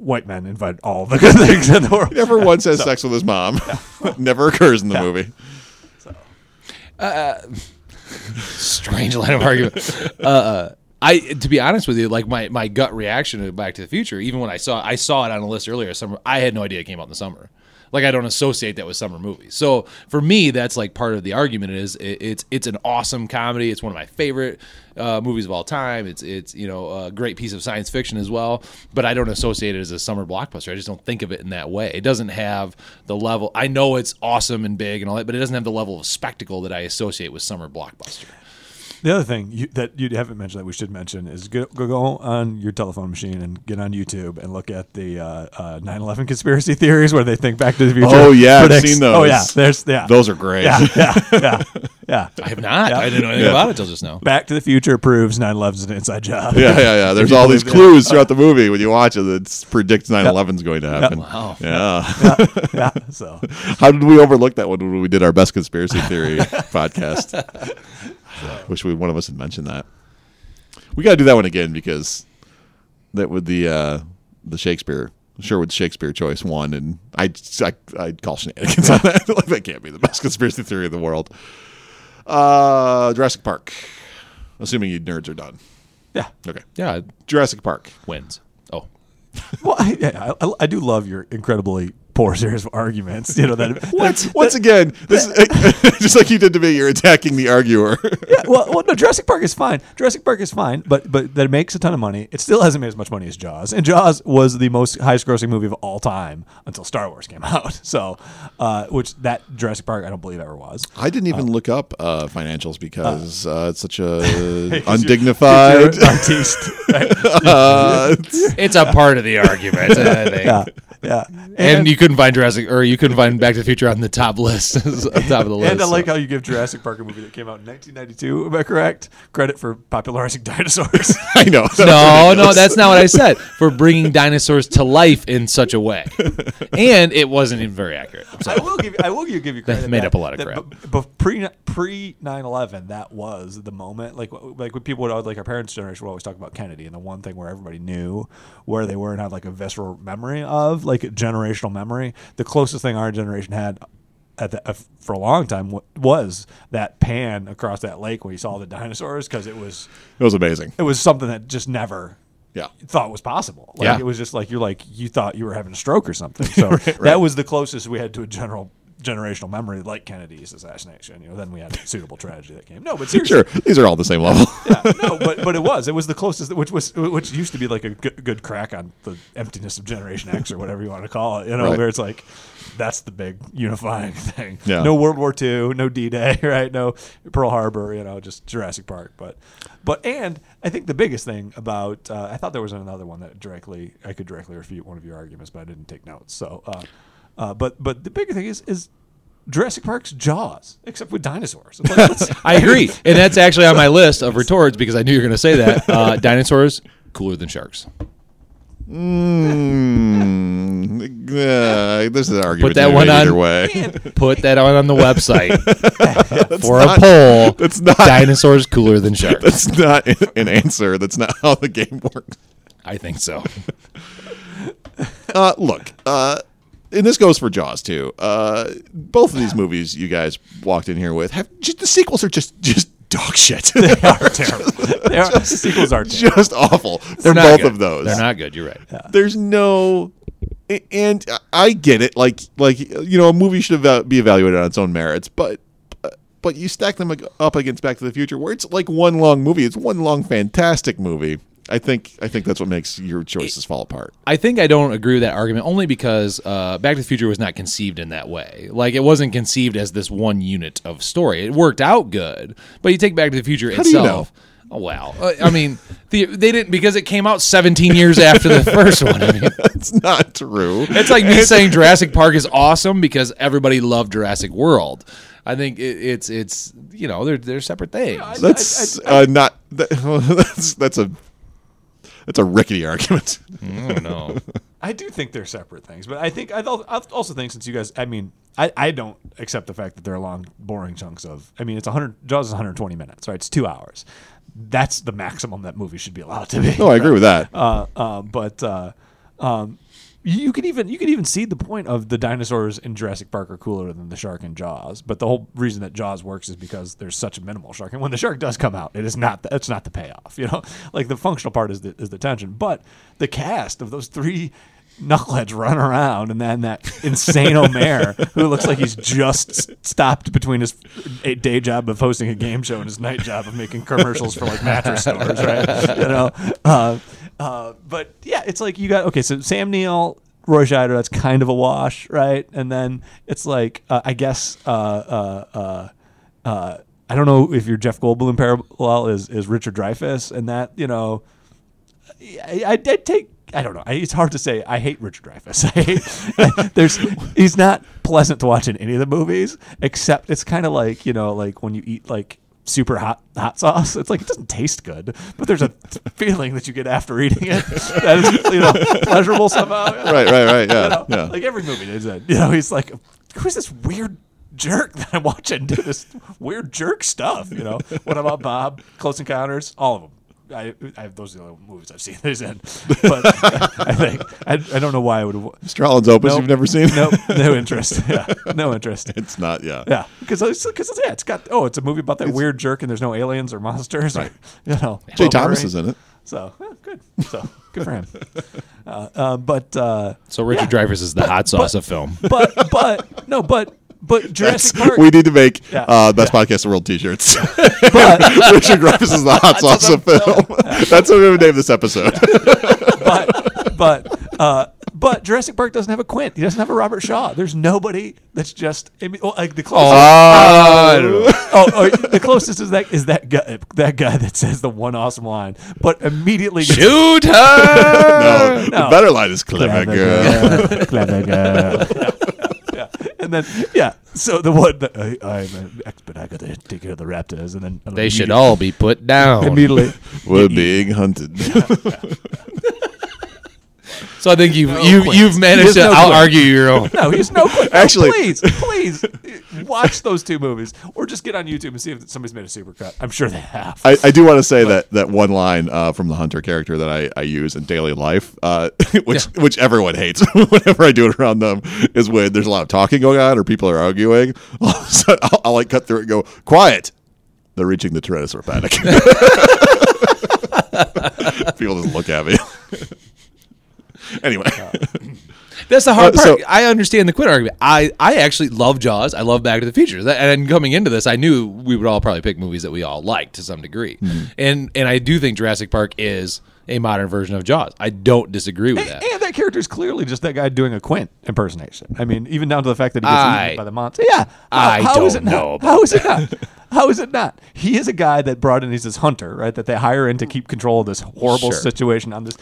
White men invite all the good things in the world. Never once has sex with his mom. Never occurs in the Yeah. movie. Uh, uh, strange line of argument. Uh, uh, I to be honest with you, like my, my gut reaction to Back to the Future, even when I saw I saw it on a list earlier summer, I had no idea it came out in the summer. Like I don't associate that with summer movies. So for me, that's like part of the argument is it, it's it's an awesome comedy. It's one of my favorite uh, movies of all time. It's it's you know a great piece of science fiction as well. But I don't associate it as a summer blockbuster. I just don't think of it in that way. It doesn't have the level. I know it's awesome and big and all that, but it doesn't have the level of spectacle that I associate with summer blockbuster. The other thing you, that you haven't mentioned that we should mention is go, go go on your telephone machine and get on YouTube and look at the uh, uh, 9/11 conspiracy theories where they think Back to the Future. Oh, yeah, I've seen those. Oh yeah, there's yeah, Those are great. yeah, yeah, yeah, yeah. I have not. Yeah. I didn't know anything Yeah. about it till just now. Back to the Future proves 9/11 is an inside job. Yeah, yeah, yeah. There's all these believe that. clues throughout the movie when you watch it that predicts 9 11 is going to happen. Wow. Yeah. yeah. So How did we overlook that one when we did our best conspiracy theory podcast? Wish we one of us had mentioned that. We got to do that one again because that with the uh, the Shakespeare Sherwood Shakespeare choice one, and I I I'd call shenanigans on that. like that can't be the best conspiracy theory in the world. Uh, Jurassic Park. Assuming you nerds are done. yeah. Okay. Yeah, Jurassic Park. wins. Oh, Well, I, yeah, I, I do love your incredibly poor series of arguments. You know that Once, once again, this just like you did to me, you're attacking the arguer. yeah, well, well, no, Jurassic Park is fine. Jurassic Park is fine, but but that it makes a ton of money. It still hasn't made as much money as Jaws, and Jaws was the most highest grossing movie of all time until Star Wars came out. So, uh, which that Jurassic Park I don't believe ever was. I didn't even look up uh, financials because uh, it's such a 'Cause you're- undignified. you're artiste, right? uh, it's- it's a part of the argument. I think. yeah, yeah, mm-hmm. And, you couldn't find Jurassic, or you couldn't find Back to the Future on the top list, on top of the list. And I like so. how you give Jurassic Park a movie that came out in 1992. Am I correct? Credit for popularizing dinosaurs. I know. no, no, that's not what I said. For bringing dinosaurs to life in such a way, and it wasn't even very accurate. So, I will give you, I will give you credit. made that- up a lot of that crap. b- But pre pre 9/11, that was the moment. Like like when people would like our parents' generation would always talk about Kennedy, and the one thing where everybody knew where they were and had like a visceral memory of, like generational memory. The closest thing our generation had. At the, uh, for a long time w- was that pan across that lake where you saw the dinosaurs because it was It was amazing. it was something that just never Yeah. thought was possible. Like Yeah. it was just like you're like you thought you were having a stroke or something. So that was the closest we had to a general generational memory like Kennedy's assassination. You know, then we had a suitable tragedy that came. No, but seriously, Sure, these are all the same level. yeah, no, but but it was it was the closest, which was which used to be like a good, good crack on the emptiness of Generation X or whatever you want to call it. You know, Right. where it's like that's the big unifying thing. Yeah. No World War II, no D Day, right? No Pearl Harbor. You know, just Jurassic Park. But but and I think the biggest thing about uh, I thought there was another one that directly I could directly refute one of your arguments, but I didn't take notes. So, uh, uh, but but the bigger thing is is. Jurassic Park's Jaws, except with dinosaurs. Like, I agree, and that's actually on my list of retorts because I knew you were going to say that. Uh, dinosaurs cooler than sharks. Mm, yeah, this is an argument Put that one on. either way. Put that on on the website for not- a poll. that's not- dinosaurs cooler than sharks. That's not an answer. That's not how the game works. I think so. Uh, look, uh, and this goes for Jaws too. Uh, both of these movies you guys walked in here with have just, the sequels are just just dog shit. they are terrible. They are, sequels are terrible. just awful They're both good. of those. They're not good. You're right. There's no, and I get it. Like like you know, a movie should be evaluated on its own merits, but. But you stack them up against Back to the Future, where it's like one long movie. It's one long fantastic movie. I think I think that's what makes your choices fall apart. I think I don't agree with that argument only because uh, Back to the Future was not conceived in that way. Like it wasn't conceived as this one unit of story. It worked out good, but you take Back to the Future How do you itself. Oh wow! Uh, I mean, the, they didn't because it came out 17 years after the first one. I mean, That's not true. it's like me saying Jurassic Park is awesome because everybody loved Jurassic World. I think it, it's it's you know they're they're separate things. That's uh, not. That, that's that's a that's a rickety argument. I don't know. I do think they're separate things, but I think I also think since you guys, I mean, I, I don't accept the fact that they're long, boring chunks of. I mean, it's 100 Jaws is 120 minutes, right? It's two hours. That's the maximum that movie should be allowed to be. No, I agree with that. Uh, uh, but uh, um, you you could even you could even see the point of the dinosaurs in Jurassic Park are cooler than the shark in Jaws. But the whole reason that Jaws works is because there's such a minimal shark, and when the shark does come out, it is not the, it's not the payoff. You know, like the functional part is the is the tension, but the cast of those three. Knuckleheads run around, and then that insane Omer, who looks like he's just stopped between his day job of hosting a game show and his night job of making commercials for like mattress stores, right? You know, uh, uh, but yeah, it's like you got okay. So Sam Neill, Roy Scheider, that's kind of a wash, right? And then it's like uh, I guess uh, uh, uh, I don't know if your Jeff Goldblum parallel is is Richard Dreyfuss, and that you know, I, I take. I don't know. I, it's hard to say. I hate Richard Dreyfuss. There's he's not pleasant to watch in any of the movies, except it's kind of like you know, like when you eat like super hot hot sauce. It's like it doesn't taste good, but there's a feeling that you get after eating it that is you know pleasurable somehow. right, right, right. Yeah, You know, yeah. Like every movie is that. You know, he's like, who's this weird jerk that I'm watching do this weird jerk stuff? You know, what about Bob? Close Encounters, all of them. I, I have those are the only movies I've seen that he's in, but I think I, I don't know why I would. have Mr. Holland's Opus, Nope. you've never seen? Nope, no interest. Yeah, no interest. It's not. Yeah. Yeah, because because yeah, it's got oh, it's a movie about that weird jerk and there's no aliens or monsters. Or, you know, Jay Bill Thomas Murray. is in it. So yeah, good. So good for him. Uh, uh, but uh, So Richard Dreyfuss is the hot sauce of film. but but no, but but Jurassic Park. We need to make Yeah. uh, best podcast in the world T-shirts. but Richard Dreyfuss is the hot sauce of film. That's what we're gonna name this episode. but but uh, but Jurassic Park doesn't have a Quint. He doesn't have a Robert Shaw. There's nobody that's just. I mean, well, like the closest. oh, oh, the closest is that is that guy that guy that says the one awesome line, but immediately gets Shoot her! no, the better line is clever, girl. clever girl. yeah, and then yeah. So the one that I, I'm an expert. I got to take care of the raptors, and then They should all be put down. immediately. We're being hunted. So I think you've No you, Quint. you've managed has to no out Quint. argue your own. No, he's no Quint. No, Actually- please, please watch those two movies, or just get on YouTube and see if somebody's made a supercut. I'm sure they have. I, I do want to say that that one line uh, from the Hunter character that I, I use in daily life, uh, which which everyone hates whenever I do it around them, is when there's a lot of talking going on or people are arguing. All of a sudden, I'll, I'll like cut through it and go, "Quiet." They're reaching the Tyrannosaurus panic. people just look at me. anyway, That's the hard Uh, part. so- I understand the Quint argument. I, I actually love Jaws. I love Back to the Future. And coming into this, I knew we would all probably pick movies that we all liked to some degree. Mm-hmm. And and I do think Jurassic Park is a modern version of Jaws. I don't disagree with that. And that character is clearly just that guy doing a Quint impersonation. I mean, even down to the fact that he gets I- eaten by the monster. Yeah, I how don't it know about How is it not? How is it not? He is a guy that brought in. He's this hunter, right? That they hire in to hmm. keep control of this horrible Sure. situation. On this,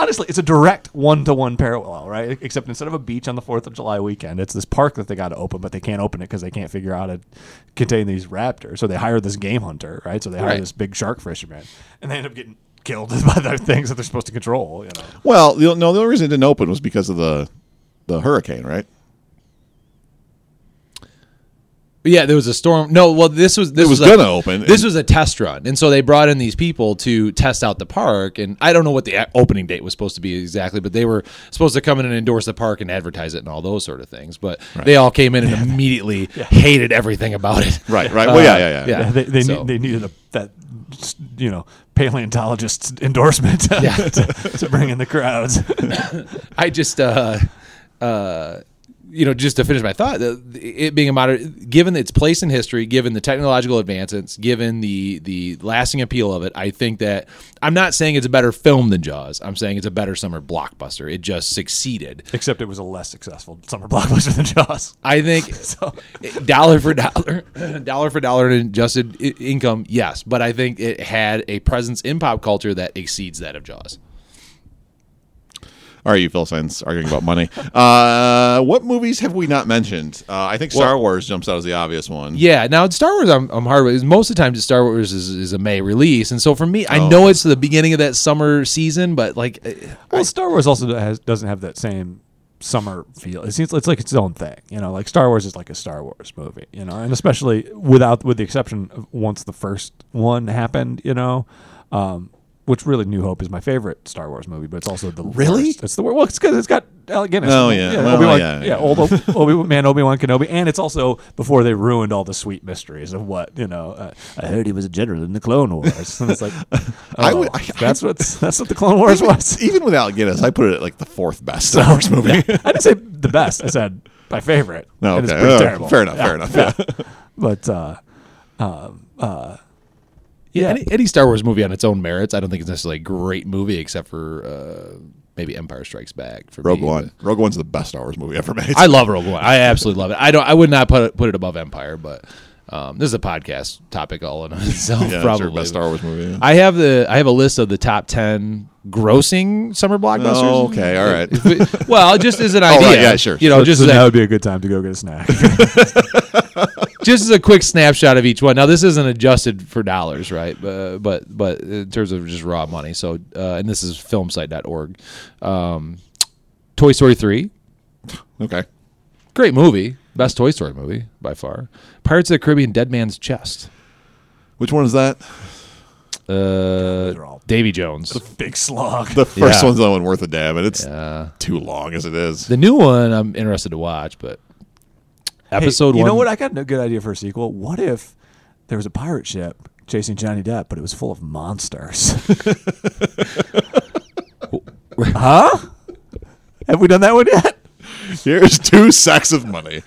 honestly, it's a direct one-to-one parallel, right? Except instead of a beach on the Fourth of July weekend, it's this park that they got to open, but they can't open it because they can't figure out how to contain these raptors. So they hire this game hunter, right? So they hire Right. this big shark fisherman, and they end up getting killed by the things that they're supposed to control. You know. Well, the, no, the only reason it didn't open was because of the the hurricane, right? Yeah, there was a storm. No, well, this was this It was a- gonna open. This was a test run, and so they brought in these people to test out the park. And I don't know what the opening date was supposed to be exactly, but they were supposed to come in and endorse the park and advertise it and all those sort of things. But they all came in and immediately hated everything about it. Right, right. Well, yeah, yeah, yeah. yeah. Yeah, they they, So- need, they needed a, that you know paleontologist endorsement to, to, to bring in the crowds. I just, uh, uh, you know, just to finish my thought, it being a modern, given its place in history, given the technological advancements, given the the lasting appeal of it, I think that I'm not saying it's a better film than Jaws. I'm saying it's a better summer blockbuster. It just succeeded. Except it was a less successful summer blockbuster than Jaws. I think dollar for dollar, dollar for dollar in adjusted income, yes, but I think it had a presence in pop culture that exceeds that of Jaws. All right, you Philistines arguing about money. Uh, what movies have we not mentioned? Uh, I think Star Wars jumps out as the obvious one. Yeah, now Star Wars, I'm, I'm hard with. Most of the time, Star Wars is, is a May release, and so for me, I Oh. know it's the beginning of that summer season, but like, uh, Well, Star Wars also has, doesn't have that same summer feel. It seems it's like its own thing. You know, like Star Wars is like a Star Wars movie. You know, and especially without with the exception of once the first one happened. You know. Um, which really, New Hope is my favorite Star Wars movie, but it's also the Really? worst. It's the worst. Well, it's because it's got Alec Guinness. Oh, yeah. Well, Obi-Wan, yeah, yeah, yeah. old Obi Man, Obi Wan Kenobi, and it's also before they ruined all the sweet mysteries of what you know. Uh, I heard he was a general in the Clone Wars, and it's like, oh, I would- I- that's what that's what the Clone Wars was. Even with Alec Guinness, I put it at like the fourth best Star Wars movie. I didn't say the best. I said my favorite. No, and it's pretty Oh, terrible. fair enough, Yeah, fair enough. Yeah. But uh, um, uh, yeah, Yeah. Any, any Star Wars movie on its own merits, I don't think it's necessarily a great movie, except for uh, maybe Empire Strikes Back. For Rogue me. One. Rogue One's the best Star Wars movie ever made. I love Rogue One. I absolutely love it. I don't. I would not put it, put it above Empire, but um, this is a podcast topic all in itself. yeah, it's probably your best Star Wars movie. yeah. I have the I have a list of the top ten grossing summer blockbusters. Oh, okay, all right. We- well, just as an Oh, idea, right, yeah, sure, You know, so, just so as a- would be a good time to go get a snack. Just as a quick snapshot of each one. Now, this isn't adjusted for dollars, right? Uh, but but in terms of just raw money. So, uh, and this is filmsite.org. Um, Toy Story three, Okay. great movie, best Toy Story movie by far. Pirates of the Caribbean, Dead Man's Chest. Which one is that? Uh, are all- Davy Jones. The big slog. The first Yeah. one's the one worth a damn, and it's Uh, too long as it is. the new one, I'm interested to watch, but Hey, episode you one. know what? I got a good idea for a sequel. What if there was a pirate ship chasing Johnny Depp, but it was full of monsters? huh? Have we done that one yet? Here's two sacks of money.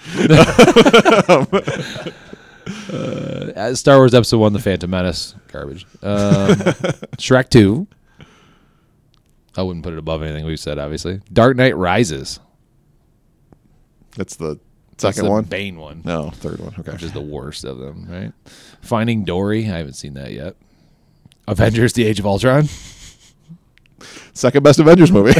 Uh, Star Wars Episode One: The Phantom Menace, garbage. Um, Shrek Two. I wouldn't put it above anything we've said. Obviously, Dark Knight Rises. That's the That's second one. Bane one, No, third one. Okay. which is the worst of them. Right? Finding Dory. I haven't seen that yet. Avengers: The Age of Ultron. Second best Avengers movie.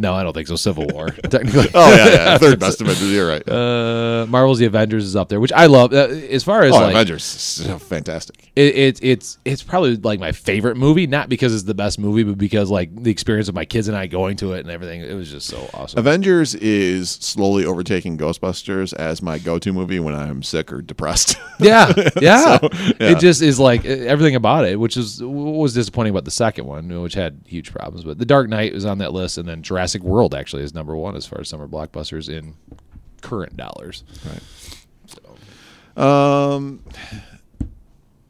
No, I don't think so. Civil War, technically. oh yeah, yeah. Third best Avengers. You're right. Uh, Marvel's The Avengers is up there, which I love. Uh, as far as oh, like, Avengers, so fantastic. it, it, it's it's probably like my favorite movie, not because it's the best movie, but because like the experience of my kids and I going to it and everything. It was just so awesome. Avengers is slowly overtaking Ghostbusters as my go-to movie when I'm sick or depressed. Yeah, yeah. So, yeah. It just is like everything about it, which is what was disappointing about the second one, which had huge problems. But The Dark Knight was on that list, and then Jurassic World actually is number one as far as summer blockbusters in current dollars. Right. So. Um,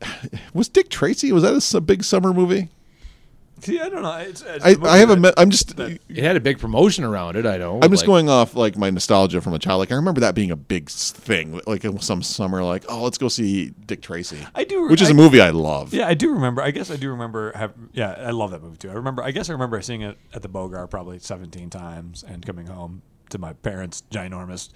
was Dick Tracy? Was that a big summer movie? See, I don't know. It's, it's I, I have a. movie me- I'm just. It had a big promotion around it. I know. I'm just like- going off like my nostalgia from a child. Like I remember that being a big thing. Like some summer, like oh, let's go see Dick Tracy. I do- which is I- a movie I love. Yeah, I do remember. I guess I do remember. Have yeah, I love that movie too. I remember. I guess I remember seeing it at the Bogart probably 17 times and coming home to my parents' ginormous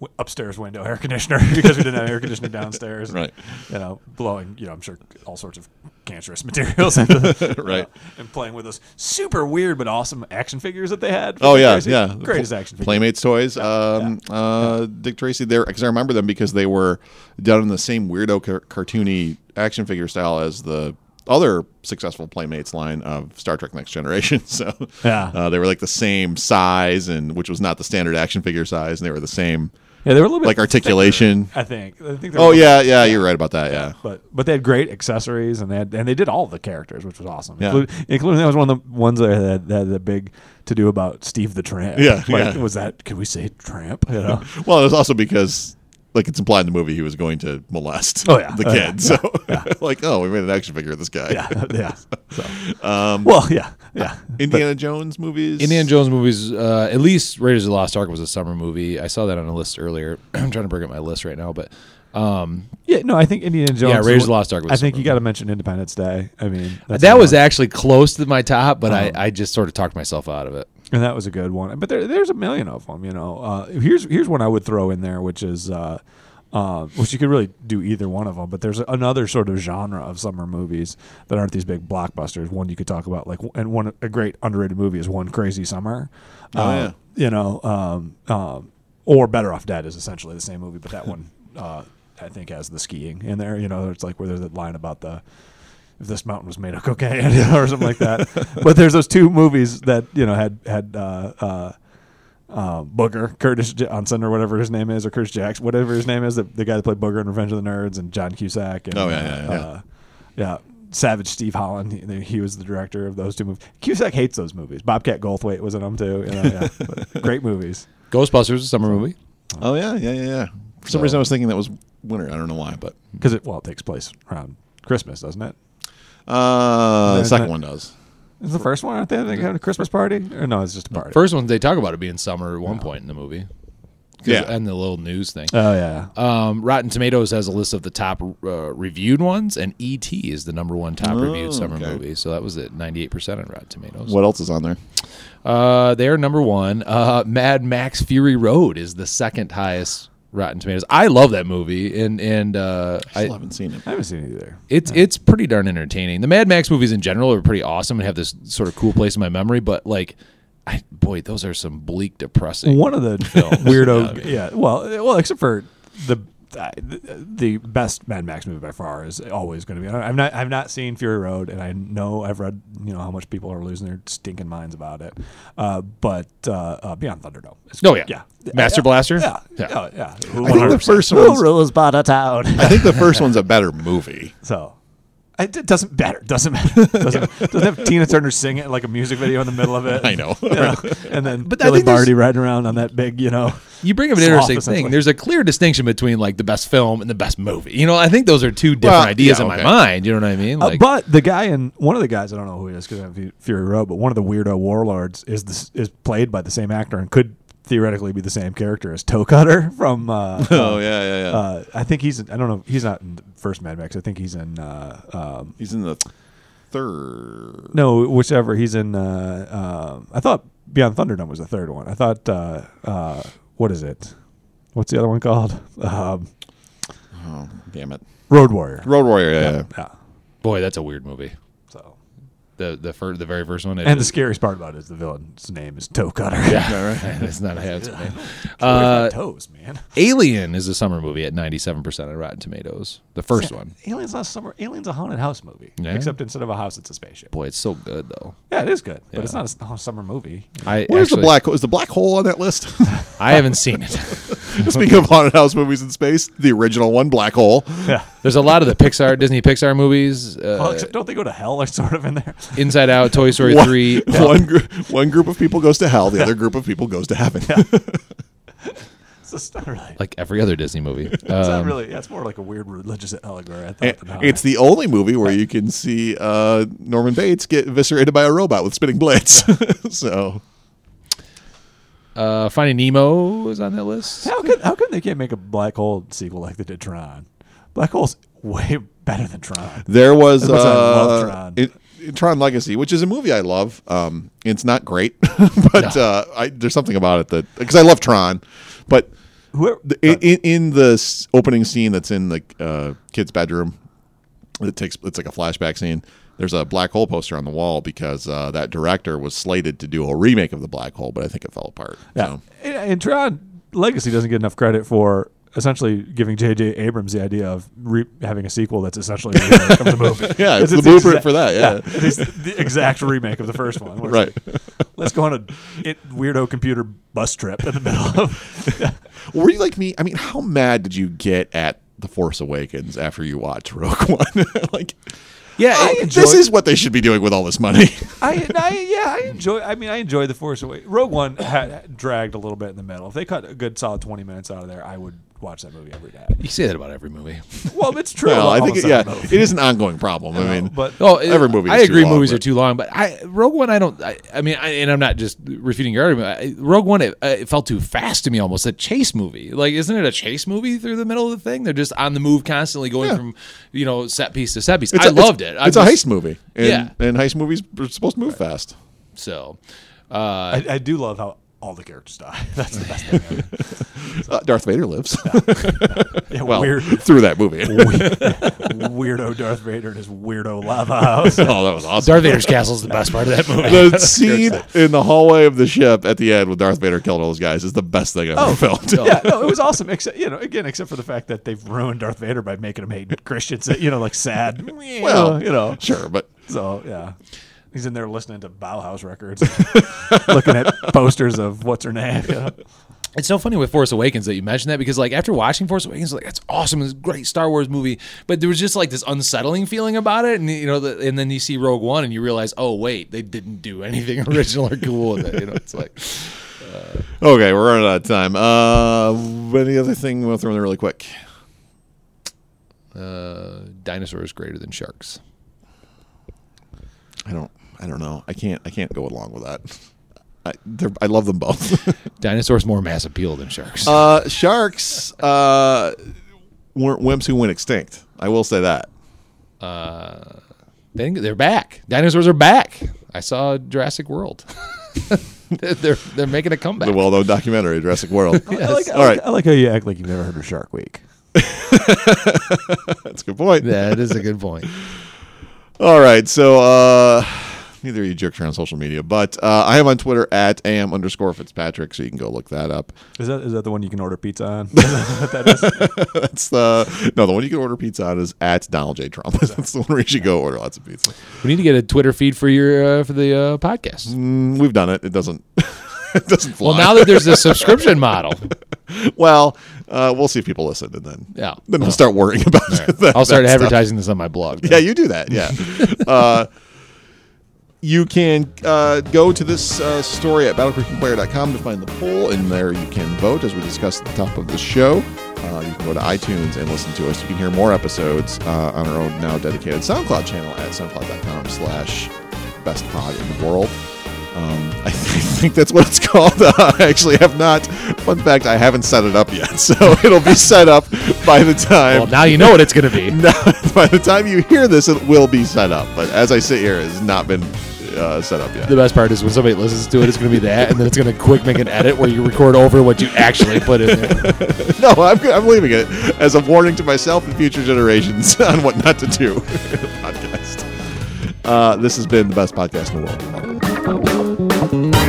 w- upstairs window air conditioner because we didn't have air conditioning downstairs. Right. You know, blowing. You know, I'm sure all sorts of cancerous materials into the, Right. and playing with those super weird but awesome action figures that they had. Oh yeah, Tracy. yeah. Greatest action figure. Playmates toys. Um, uh, Dick Tracy. There because I remember them because they were done in the same weirdo car- cartoony action figure style as the other successful Playmates line of Star Trek Next Generation. So Yeah. uh, they were like the same size and which was not the standard action figure size, and they were the same. Yeah, they were a little bit Like articulation. thicker, I think. I think. Oh yeah, yeah, you're right about that. Yeah. but but they had great accessories and they had and they did all the characters, which was awesome. Yeah. Including, including that was one of the ones that had, that had the big to do about Steve the Tramp. Yeah, like, yeah. Was that? Could we say tramp? You know. Well, it was also because, like, it's implied in the movie he was going to molest Oh, yeah. the Oh, kid. yeah. So, like, oh, we made an action figure of this guy. yeah, yeah. So, Um, well, yeah, yeah. Indiana Jones movies. Indiana Jones movies, uh, at least Raiders of the Lost Ark was a summer movie. I saw that on a list earlier. I'm trying to bring up my list right now, but um, Yeah, no, I think Indiana Jones. Yeah, Raiders of the Lost Ark was I think you got to mention Independence Day. I mean, that's that the was one. actually close to my top, but Uh-huh. I, I just sort of talked myself out of it. and that was a good one. But there, there's a million of them. You know, uh, here's here's one I would throw in there, which is. Uh, uh, which you could really do either one of them, but there's another sort of genre of summer movies that aren't these big blockbusters. One you could talk about, like, and one a great underrated movie is One Crazy Summer. Oh, Uh, yeah. you know, um, um, or Better Off Dead is essentially the same movie, but that one uh, I think has the skiing in there. You know, it's like where there's that line about the if this mountain was made of cocaine or something like that. but there's those two movies that you know had had uh, uh, uh, Booger Curtis Johnson or whatever his name is, or Curtis Jackson, whatever his name is, the, the guy that played Booger in Revenge of the Nerds, and John Cusack. And, Oh, yeah, yeah, yeah. Uh, yeah. Savage Steve Holland, he, he was the director of those two movies. Cusack hates those movies. Bobcat Goldthwait was in them too. You know, yeah. Great movies. Ghostbusters, a summer movie. Oh yeah, yeah, yeah, yeah. For some So- reason, I was thinking that was winter. I don't know why, but Because it well, it takes place around Christmas, doesn't it? uh, the second that- one does. Is the first one? Aren't they having a Christmas party? Or no, it's just a party. First one, they talk about it being summer at one point in the movie. 'Cause- Yeah. And the little news thing. Oh yeah. Um, Rotten Tomatoes has a list of the top uh, reviewed ones, and E.T. is the number one top Oh, reviewed summer okay. movie. So that was at 98% on Rotten Tomatoes. What else is on there? Uh, they are number one. Uh, Mad Max Fury Road is the second highest Rotten Tomatoes. I love that movie, and and uh, I still I, haven't seen it. I haven't seen it either. it's it's pretty darn entertaining. The Mad Max movies in general are pretty awesome and have this sort of cool place in my memory. But like, I, boy, those are some bleak, depressing. One of the films. weirdo. Yeah. Yeah. Well, well, except for the. The best Mad Max movie by far is always going to be. I've not, I've not seen Fury Road, and I know I've read, you know, how much people are losing their stinking minds about it. Uh, but uh, uh, Beyond Thunderdome. Is Oh, yeah. yeah, Master yeah, Blaster? Yeah, Yeah. yeah, yeah. I think the first Who one's. rules Bartertown? I think the first one's a better movie. So it doesn't matter. Doesn't matter. Doesn't, doesn't have Tina Turner sing it like a music video in the middle of it. I know. You know? And then But I Billy think there's- Barty riding around on that big, you know. You bring up an interesting thing. There's a clear distinction between like the best film and the best movie. You know, I think those are two different Well, ideas yeah, in okay. my mind. You know what I mean? Uh, but the guy in one of the guys, I don't know who he is because I have Fury Road, but one of the weirdo warlords is this, is played by the same actor and could theoretically be the same character as Toe Cutter from. Uh, Oh yeah, yeah, yeah. Uh, I think he's. I don't know. He's not in the first Mad Max. I think he's in. Uh, um, He's in the third. No, whichever he's in. Uh, um I thought Beyond Thunderdome was the third one. I thought. Uh, uh, what is it? What's the other one called? Um, Oh, damn it. Road Warrior. Road Warrior. Yeah, yeah. Yeah. boy, that's a weird movie. So, The the fir- the very first one. it and the scariest part about it is the villain's name is Toe Cutter. yeah, it's not a handsome name. uh, toes, man. Alien is a summer movie at 97% on Rotten Tomatoes. The first one. Alien's not summer. Alien's a haunted house movie. Yeah. Except instead of a house, it's a spaceship. Boy, it's so good though. Yeah, it is good, but it's not a summer movie. I Where's actually, the black? Is the black hole on that list? I haven't seen it. Speaking of haunted house movies in space, the original one, Black Hole. Yeah. There's a lot of the Pixar, Disney Pixar movies. Well, Uh, except don't they go to hell? They're sort of in there. Inside Out, Toy Story One, 3. one, gr- one group of people goes to hell, the other group of people goes to heaven. It's not really. like every other Disney movie. It's not Um, really. Yeah, it's more like a weird religious allegory. I thought. And it's the only movie where you can see uh, Norman Bates get eviscerated by a robot with spinning blades. so uh, Finding Nemo is on that list. how come how come they can't make a black hole sequel like they did Tron? Black hole's way better than Tron. there was As much as I love uh, Tron. in- in Tron Legacy, which is a movie I love. Um, it's not great, but uh, I, there's something about it that because I love Tron, but Whoever, the, in, in- in the s- opening scene that's in the uh, kid's bedroom, it takes it's like a flashback scene. There's a black hole poster on the wall because uh, that director was slated to do a remake of the black hole, but I think it fell apart. yeah, So. and, and Tron Legacy doesn't get enough credit for essentially giving J.J. Abrams the idea of re- having a sequel that's essentially a remake of the movie. Yeah, it's the blueprint for that, yeah. it is the exact remake of the first one. Right. like, Let's go on a it, weirdo computer bus trip in the middle of. Were you like me? I mean, how mad did you get at The Force Awakens after you watched Rogue One? like, Yeah, I enjoy- this is what they should be doing with all this money. I, I yeah, I enjoy. I mean, I enjoy the Force Awakens. Rogue One had dragged a little bit in the middle. If they cut a good solid twenty minutes out of there, I would watch that movie every day. you say that about every movie. Well, it's true. well, I think, it, yeah, movie. it is an ongoing problem. I mean, but Oh, Every movie I is too agree. long, movies but- are too long, but I Rogue One. I don't. I, I mean, I, and I'm not just refuting your argument. I, Rogue One, it, it felt too fast to me. Almost a chase movie. Like, isn't it a chase movie through the middle of the thing? They're just on the move, constantly going Yeah. from you know set piece to set piece. it's I a- it's- loved it. I'm It's a heist movie. And, Yeah. and heist movies are supposed to move fast. So, uh, I, I do love how all the characters die. That's the best thing. Ever. Uh, Darth Vader lives. Yeah, well, weird, through that movie. weirdo Darth Vader and his weirdo lava house. oh, that was awesome. Darth Vader's castle is the best part of that movie. the scene in the hallway of the ship at the end with Darth Vader killing all those guys is the best thing I've ever felt. yeah, no, it was awesome. Except you know, again, except for the fact that they've ruined Darth Vader by making him hate Christians. You know, like sad. Well, you know, Sure, but So yeah, he's in there listening to Bauhaus records, looking at posters of what's her name. You know? It's so funny with Force Awakens that you mentioned that because like after watching Force Awakens, like that's awesome, it's a great Star Wars movie, but there was just like this unsettling feeling about it, and you know, the, and then you see Rogue One and you realize, oh wait, they didn't do anything original or cool with it. You know, it's like okay, we're running out of time. Uh, any other thing we'll throw in there really quick? uh, dinosaurs greater than sharks. I don't. I don't know. I can't. I can't go along with that. I, they're- I love them both. Dinosaurs more mass appeal than sharks. uh, sharks uh, weren't wimps who went extinct. I will say that. they, they're back. Dinosaurs are back. I saw Jurassic World. they're they're making a comeback. The well-known documentary Jurassic World. I, like, I, All like, right. I like how you act like you've never heard of Shark Week. That's a good point. that is a good point. All right. So uh, neither of you jerks are on social media, but uh, I am on Twitter at am underscore Fitzpatrick, so you can go look that up. Is that is that the one you can order pizza on? That that is? That's the no. The one you can order pizza on is at Donald J Trump. That's the one where you should go order lots of pizza. We need to get a Twitter feed for your uh, for the uh, podcast. Mm, we've done it. It doesn't. it doesn't fly. Well, now that there's a subscription model, well, uh, we'll see if people listen, and then Yeah. then we'll start worrying about it. that- I'll start that stuff. advertising this on my blog. Yeah, you do that. Yeah. You can uh, go to this uh, story at battlecreekplayer.com to find the poll, and there you can vote as we discussed at the top of the show. Uh, you can go to iTunes and listen to us. You can hear more episodes uh, on our own now dedicated SoundCloud channel at soundcloud.com slash best pod in the world. Um, I think that's what it's called. Uh, I actually have not. Fun fact: I haven't set it up yet, so it'll be set up by the time. Well, now you know what it's going to be. Now, by the time you hear this, it will be set up. But as I sit here, it has not been uh, set up yet. The best part is when somebody listens to it, it's going to be that, and then it's going to quick make an edit where you record over what you actually put in there. no, I'm, I'm leaving it as a warning to myself and future generations on what not to do in the podcast. Uh, this has been the best podcast in the world.